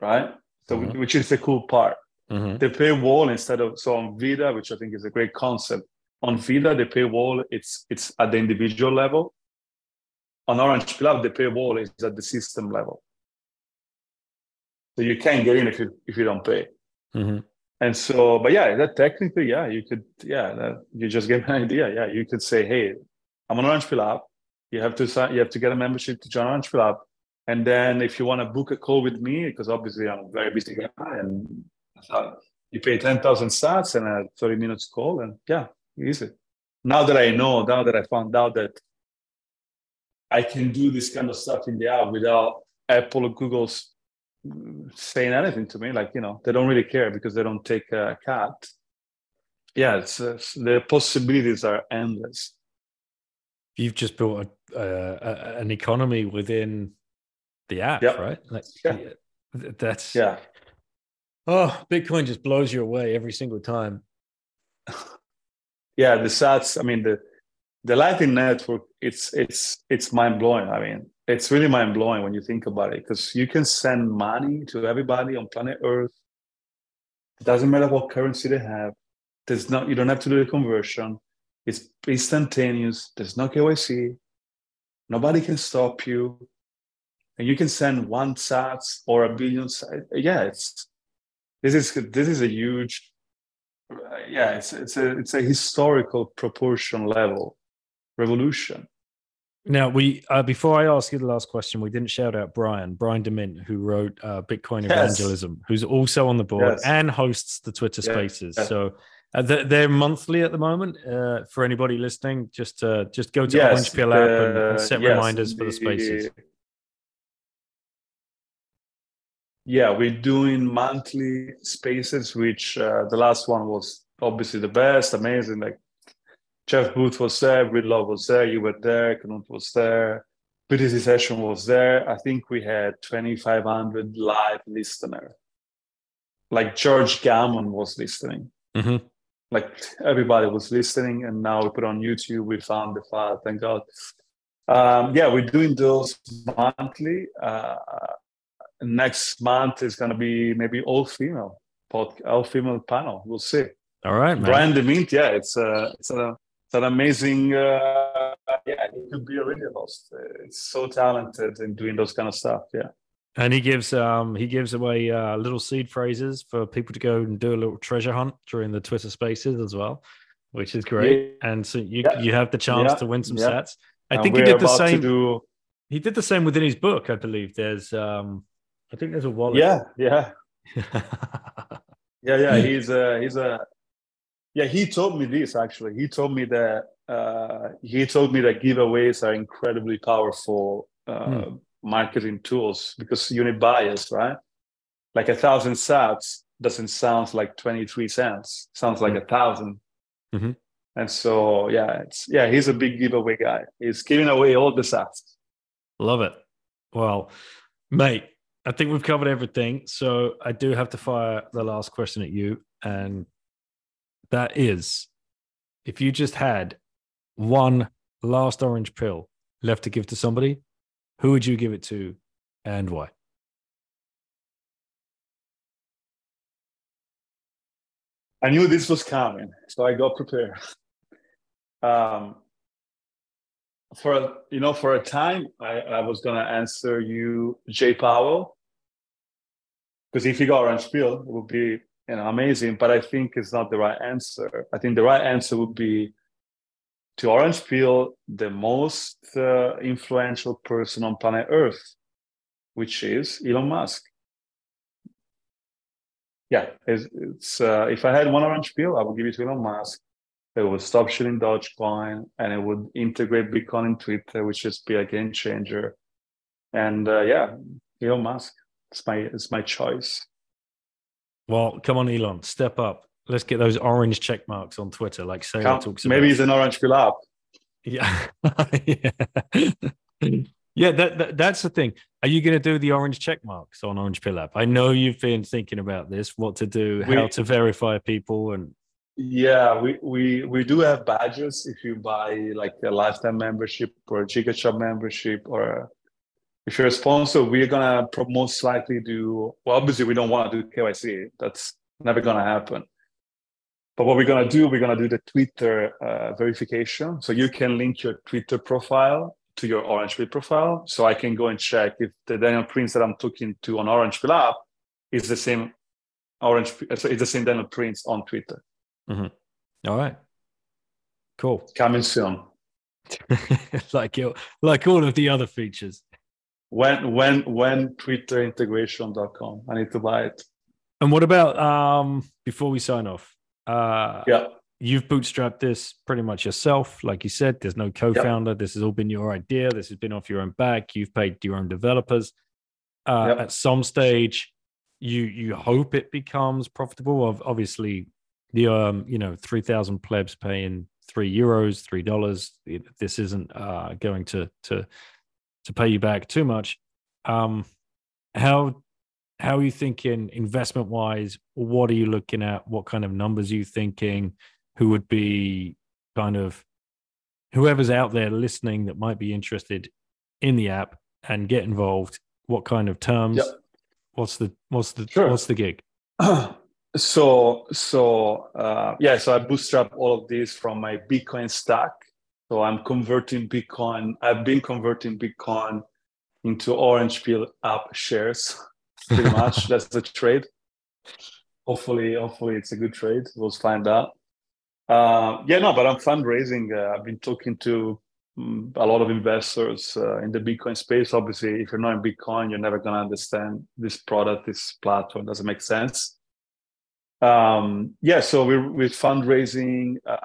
right? So mm-hmm. which is the cool part. Mm-hmm. They pay wall instead of so on Vida, which I think is a great concept. On Vida, they pay wall it's it's at the individual level. On Orange Club, the pay wall is at the system level. So you can't get in if you if you don't pay. Mm-hmm. And so, but yeah, that technically, yeah, you could, yeah, that, you just gave an idea. Yeah, you could say, hey, I'm on Orange app. You have to sign, you have to get a membership to join Orange app. And then if you want to book a call with me, because obviously I'm a very busy guy and so you pay 10,000 sats and a 30 minutes call, and yeah, easy. Now that I know, now that I found out that I can do this kind of stuff in the app without Apple or Google's saying anything to me, like, you know, they don't really care because they don't take a cut. Yeah, it's, uh, the possibilities are endless. You've just built a, uh, an economy within the app, right? Like, yeah. That's yeah Oh, Bitcoin just blows you away every single time. yeah, the sats. I mean, the the Lightning Network. It's it's it's mind blowing. I mean, it's really mind blowing when you think about it because you can send money to everybody on planet Earth. It doesn't matter what currency they have. There's not. You don't have to do the conversion. It's instantaneous. There's no KYC. Nobody can stop you. And you can send one sats or a billion sats. Yeah, it's this is this is a huge yeah, it's it's a it's a historical proportion level revolution. Now, we uh, before I ask you the last question, we didn't shout out Brian, Brian DeMint, who wrote uh, Bitcoin Yes. Evangelism, who's also on the board Yes. and hosts the Twitter Yeah. Spaces. So uh, they're, monthly at the moment. Uh, for anybody listening, just uh, just go to Yes, Orange app and, and uh, set yes, reminders for the Spaces. Yeah, we're doing monthly spaces, which uh, the last one was obviously the best, amazing. Like Jeff Booth was there, Gridlock was there, you were there, Knut was there, BTC session was there. I think we had 2,500 live listener. Like George Gammon was listening. hmm Like everybody was listening, and now we put on YouTube. We found the file, thank God. Um, yeah, we're doing those monthly. Uh, next month is going to be maybe all female pod, all female panel. We'll see. All right, man. Brian DeMint, yeah, it's a it's a it's an amazing. Uh, yeah, he could be a radio host. It's so talented in doing those kind of stuff. Yeah. And he gives um he gives away uh, little seed phrases for people to go and do a little treasure hunt during the Twitter Spaces as well, which is great. And so you Yeah. you have the chance Yeah. to win some Yeah. sats. I And think he did the same. do- He did the same within his book, I believe. There's um I think there's a wallet. yeah, yeah. *laughs* Yeah, yeah, he's a he's a yeah. He told me this actually. He told me that uh, he told me that giveaways are incredibly powerful uh, marketing tools because you need bias, right? Like a thousand sats doesn't sound like twenty three cents. Sounds like a 1000 Mhm. And so yeah, it's yeah. He's a big giveaway guy. He's giving away all the sats. Love it. Well, mate, I think we've covered everything. So I do have to fire the last question at you. And that is if you just had one last orange pill left to give to somebody, who would you give it to and why? I knew this was coming, so I got prepared. Um, for a, you know, for a time, I, I was gonna answer you, Jay Powell, because if you got orange peel it would be you know amazing. But I think it's not the right answer. I think the right answer would be to orange peel the most uh, influential person on planet Earth, which is Elon Musk yeah, it's, it's uh, if I had one orange peel I would give it to Elon Musk. It would stop shooting Dogecoin and it would integrate Bitcoin in Twitter, which is be a game changer. And uh, yeah, Elon Musk. It's my it's my choice. Well, come on, Elon, step up. Let's get those orange check marks on Twitter, like Saylor Come- talks maybe about. it's an orange pill app. Yeah. yeah. *laughs* Yeah, that, that that's the thing. Are you going to do the orange check marks on Orange Pill app? I know you've been thinking about this, what to do, how We- to verify people, and Yeah, we, we we do have badges if you buy like a lifetime membership or a GigaChad membership or if you're a sponsor, we're gonna most likely do well obviously we don't want to do KYC. That's never gonna happen. But what we're gonna do, we're gonna do the Twitter uh, verification. So you can link your Twitter profile to your Orange Pill profile. So I can go and check if the Daniel Prince that I'm talking to on Orange Pill app is the same Orange so it's the same Daniel Prince on Twitter. All right, cool. Coming soon. *laughs* like you, like all of the other features. When when when twitterintegration.com. I need to buy it. And what about um before we sign off? Uh, Yeah. you've bootstrapped this pretty much yourself. Like you said, there's no co founder. This has all been your idea. This has been off your own back. You've paid your own developers. Uh, Yep. At some stage, you you hope it becomes profitable. Obviously, the um you know three thousand plebs paying three euros, three dollars. This isn't uh going to to to pay you back too much. Um, how how are you thinking investment wise? What are you looking at? What kind of numbers are you thinking? Who would be kind of whoever's out there listening that might be interested in the app and get involved? What kind of terms? Yep. What's the what's the Sure. what's the gig? *clears throat* so so uh, yeah, so I bootstrap all of this from my Bitcoin stack. So I'm converting Bitcoin. I've been converting Bitcoin into Orange Pill app shares. Pretty much *laughs* that's the trade. hopefully, hopefully it's a good trade. We'll find out. Uh, yeah, no, but I'm fundraising. Uh, I've been talking to um, a lot of investors uh, in the Bitcoin space. Obviously, if you're not in Bitcoin, you're never going to understand this product, this platform doesn't make sense. Um, yeah, so we're, we're fundraising, uh,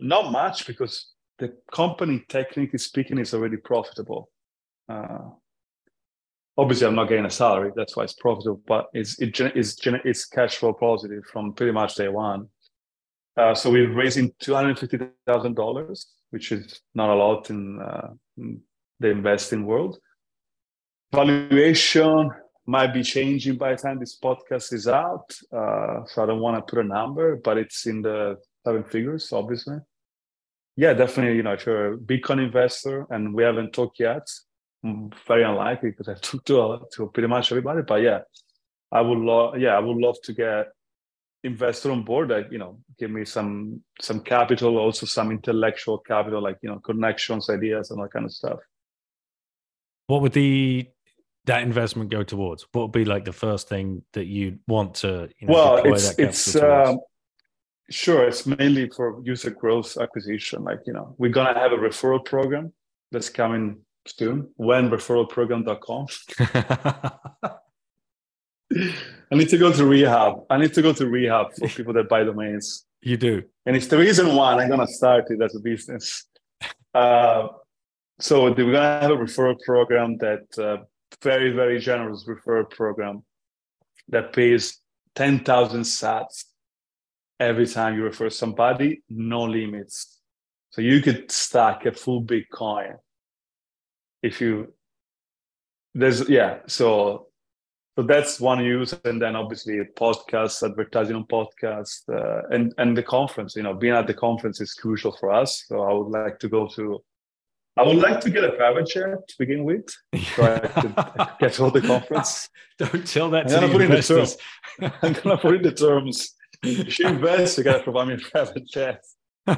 not much because the company, technically speaking, is already profitable. Uh, obviously, I'm not getting a salary, that's why it's profitable, but it's, it, it's, it's cash flow positive from pretty much day one. Uh, so we're raising $250,000, which is not a lot in, uh, in the investing world. Valuation might be changing by the time this podcast is out. Uh, so I don't want to put a number, but it's in the seven figures, obviously. Yeah, definitely. You know, if you're a Bitcoin investor and we haven't talked yet, mm, very unlikely because I *laughs* talked to, to pretty much everybody. But yeah, I would love. Yeah, I would love to get investor on board that you know give me some some capital also some intellectual capital like you know connections ideas and that kind of stuff what would the that investment go towards what would be like the first thing that you want to you know, well it's it's um, sure it's mainly for user growth acquisition like you know we're gonna have a referral program that's coming soon when referralprogram.com *laughs* I need to go to rehab. I need to go to rehab for *laughs* people that buy domains. You do. And it's the reason why I'm going to start it as a business. *laughs* Uh, so we're going to have a referral program that uh, very, very generous referral program that pays 10,000 sats every time you refer somebody, no limits. So you could stack a full Bitcoin if you, there's, yeah. So so that's one use and then obviously podcasts advertising on podcasts uh, and and the conference you know being at the conference is crucial for us so i would like to go to i would like to get a private jet to begin with so i could *laughs* get all the conference don't tell that I'm to the investors the *laughs* i'm gonna put in the terms if you invest you gotta provide me a private jet *laughs*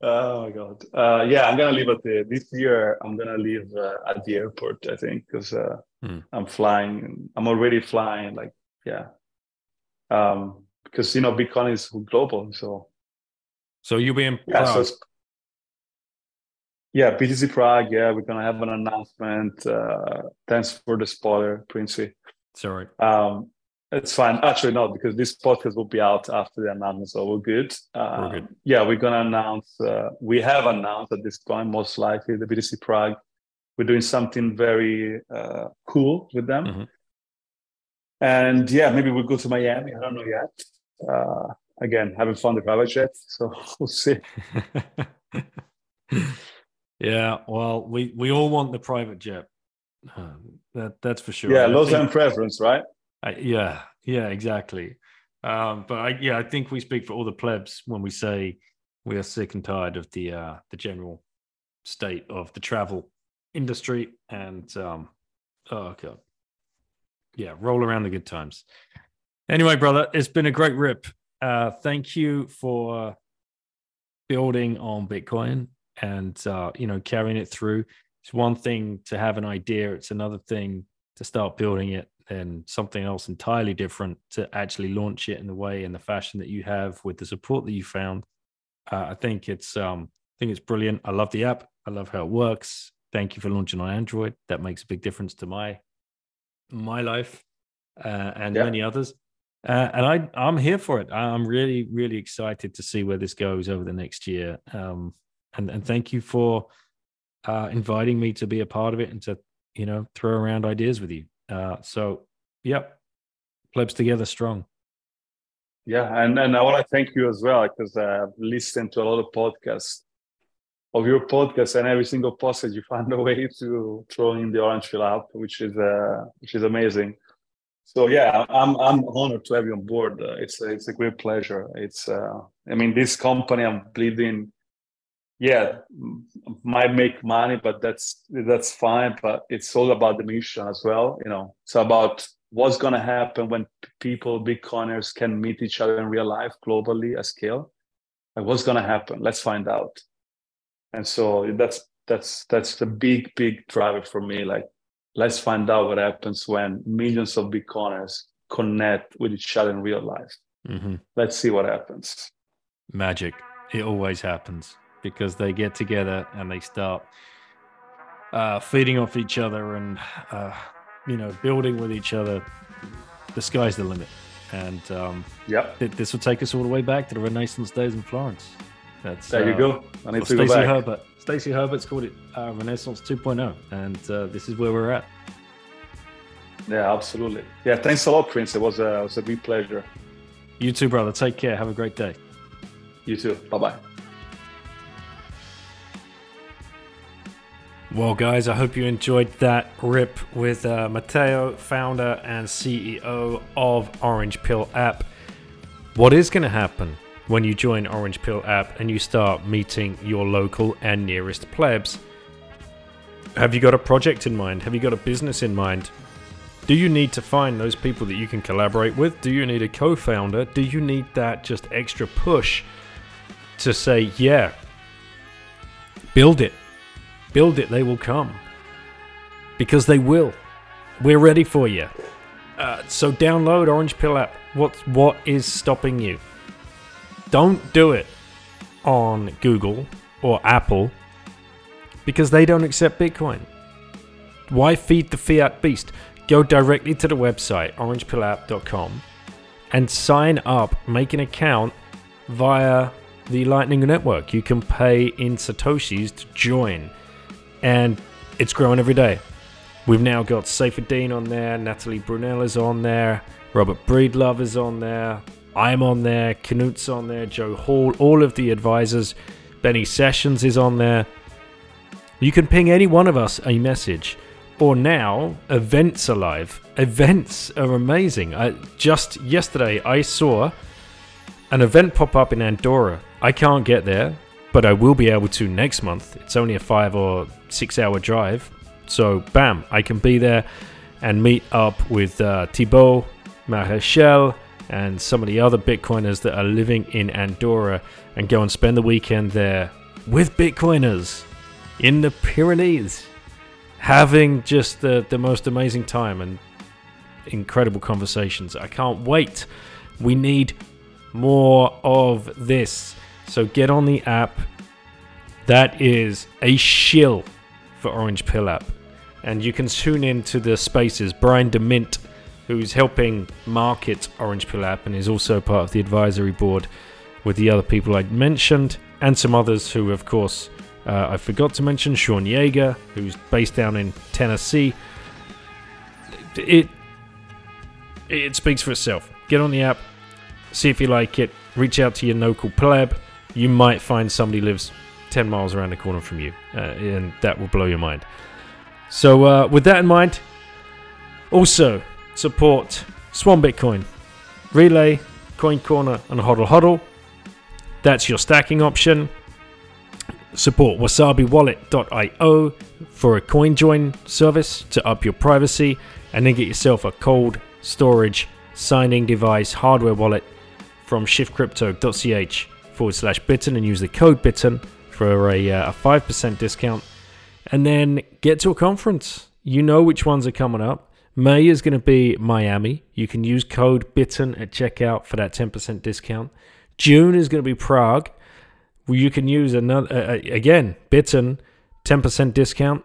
Oh my god! Uh, yeah, I'm gonna leave at the this year. I'm gonna leave uh, at the airport. I think because uh, hmm. I'm flying. I'm already flying. Like yeah, um, because you know Bitcoin is global. So so you'll be in yeah, so yeah, BTC Prague. Yeah, we're gonna have an announcement. Uh, thanks for the spoiler, Princey. Sorry. Um, it's fine. Actually, no, because this podcast will be out after the announcement, so we're good. Uh, we're good. Yeah, we're gonna announce. Uh, we have announced at this point, most likely, the BTC Prague. We're doing something very uh, cool with them, mm-hmm. and yeah, maybe we'll go to Miami. I don't know yet. Uh, again, haven't found the private jet, so *laughs* we'll see. *laughs* yeah, well, we we all want the private jet. Um, that that's for sure. Yeah, Los Angeles preference, right? I, yeah, yeah, exactly. Um, but I, yeah, I think we speak for all the plebs when we say we are sick and tired of the uh, the general state of the travel industry and um, oh god, yeah, roll around the good times. Anyway, brother, it's been a great rip. Uh, thank you for building on Bitcoin and uh, you know carrying it through. It's one thing to have an idea; it's another thing to start building it and something else entirely different to actually launch it in the way and the fashion that you have with the support that you found. Uh, I think it's um, I think it's brilliant. I love the app. I love how it works. Thank you for launching on Android. That makes a big difference to my my life uh, and yeah. many others. Uh, and I I'm here for it. I'm really really excited to see where this goes over the next year. Um, and and thank you for uh, inviting me to be a part of it and to you know throw around ideas with you. Uh, so, yep, plebs together strong. Yeah, and and I want to thank you as well because I've listened to a lot of podcasts of your podcast, and every single podcast you find a way to throw in the Orange Pill app, which is uh, which is amazing. So yeah, I'm I'm honored to have you on board. Uh, it's it's a great pleasure. It's uh, I mean this company I'm bleeding yeah might make money but that's that's fine but it's all about the mission as well you know it's about what's going to happen when people bitcoiners can meet each other in real life globally at scale like what's going to happen let's find out and so that's that's that's the big big driver for me like let's find out what happens when millions of bitcoiners connect with each other in real life. Mm-hmm. Let's see what happens. Magic. It always happens because they get together and they start uh, feeding off each other and uh, you know building with each other. The sky's the limit, and um, Yeah, th- this will take us all the way back to the Renaissance days in Florence. That's there you uh, go. I need to go Stacy back. Herbert. Stacy Herbert's called it uh, Renaissance 2.0, and uh, this is where we're at. Yeah, absolutely. Yeah, thanks a lot, Prince. It was a, it was a big pleasure. You too, brother. Take care. Have a great day. You too. Bye bye. Well, guys, I hope you enjoyed that rip with uh, Matteo, founder and CEO of Orange Pill app. What is going to happen when you join Orange Pill app and you start meeting your local and nearest plebs? Have you got a project in mind? Have you got a business in mind? Do you need to find those people that you can collaborate with? Do you need a co founder? Do you need that just extra push to say, yeah, build it? Build it, they will come. Because they will. We're ready for you. Uh, so download Orange Pill app. What what is stopping you? Don't do it on Google or Apple because they don't accept Bitcoin. Why feed the fiat beast? Go directly to the website orangepillapp.com and sign up, make an account via the Lightning Network. You can pay in Satoshis to join and it's growing every day. We've now got Saifedean on there, Natalie Brunell is on there, Robert Breedlove is on there, I'm on there, Knut's on there, Joe Hall, all of the advisors, Benny Sessions is on there. You can ping any one of us a message. Or now, events are live. Events are amazing. I, just yesterday, I saw an event pop up in Andorra. I can't get there, but I will be able to next month. It's only a five or six hour drive. So, bam, I can be there and meet up with uh, Thibaut, Marechal, and some of the other Bitcoiners that are living in Andorra and go and spend the weekend there with Bitcoiners in the Pyrenees, having just the, the most amazing time and incredible conversations. I can't wait. We need more of this. So get on the app. That is a shill for Orange Pill app. And you can tune in to the spaces. Brian DeMint, who's helping market Orange Pill app and is also part of the advisory board with the other people I mentioned, and some others who, of course, uh, I forgot to mention Sean Yeager, who's based down in Tennessee. It it speaks for itself. Get on the app, see if you like it. Reach out to your local pleb. You might find somebody lives 10 miles around the corner from you, uh, and that will blow your mind. So, uh, with that in mind, also support Swan Bitcoin, Relai, Coin Corner, and Hodl Hodl. That's your stacking option. Support wasabiwallet.io for a coin join service to up your privacy, and then get yourself a cold storage signing device hardware wallet from shiftcrypto.ch forward slash bitten and use the code bitten for a, uh, a 5% discount. And then get to a conference. You know which ones are coming up. May is going to be Miami. You can use code bitten at checkout for that 10% discount. June is going to be Prague. You can use another, uh, uh, again, bitten, 10% discount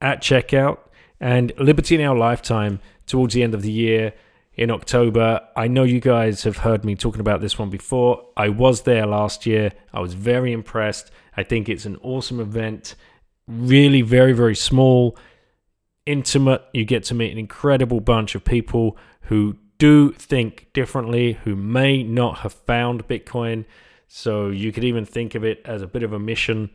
at checkout. And Liberty in Our Lifetime towards the end of the year in October. I know you guys have heard me talking about this one before. I was there last year. I was very impressed. I think it's an awesome event. Really, very, very small, intimate. You get to meet an incredible bunch of people who do think differently, who may not have found Bitcoin. So you could even think of it as a bit of a mission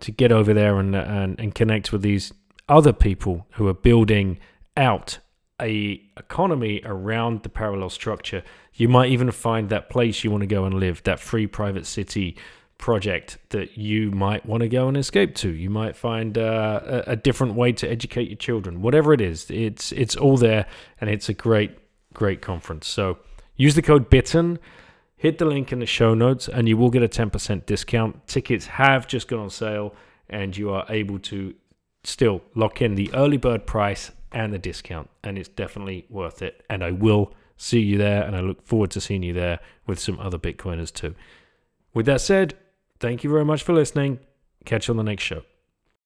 to get over there and, and, and connect with these other people who are building out a economy around the parallel structure. You might even find that place you want to go and live, that free private city project that you might want to go and escape to. You might find uh, a, a different way to educate your children. Whatever it is, it's it's all there, and it's a great great conference. So use the code Bitten. Hit the link in the show notes, and you will get a ten percent discount. Tickets have just gone on sale, and you are able to still lock in the early bird price and the discount, and it's definitely worth it. And I will see you there, and I look forward to seeing you there with some other Bitcoiners too. With that said, Thank you very much for listening. Catch you on the next show.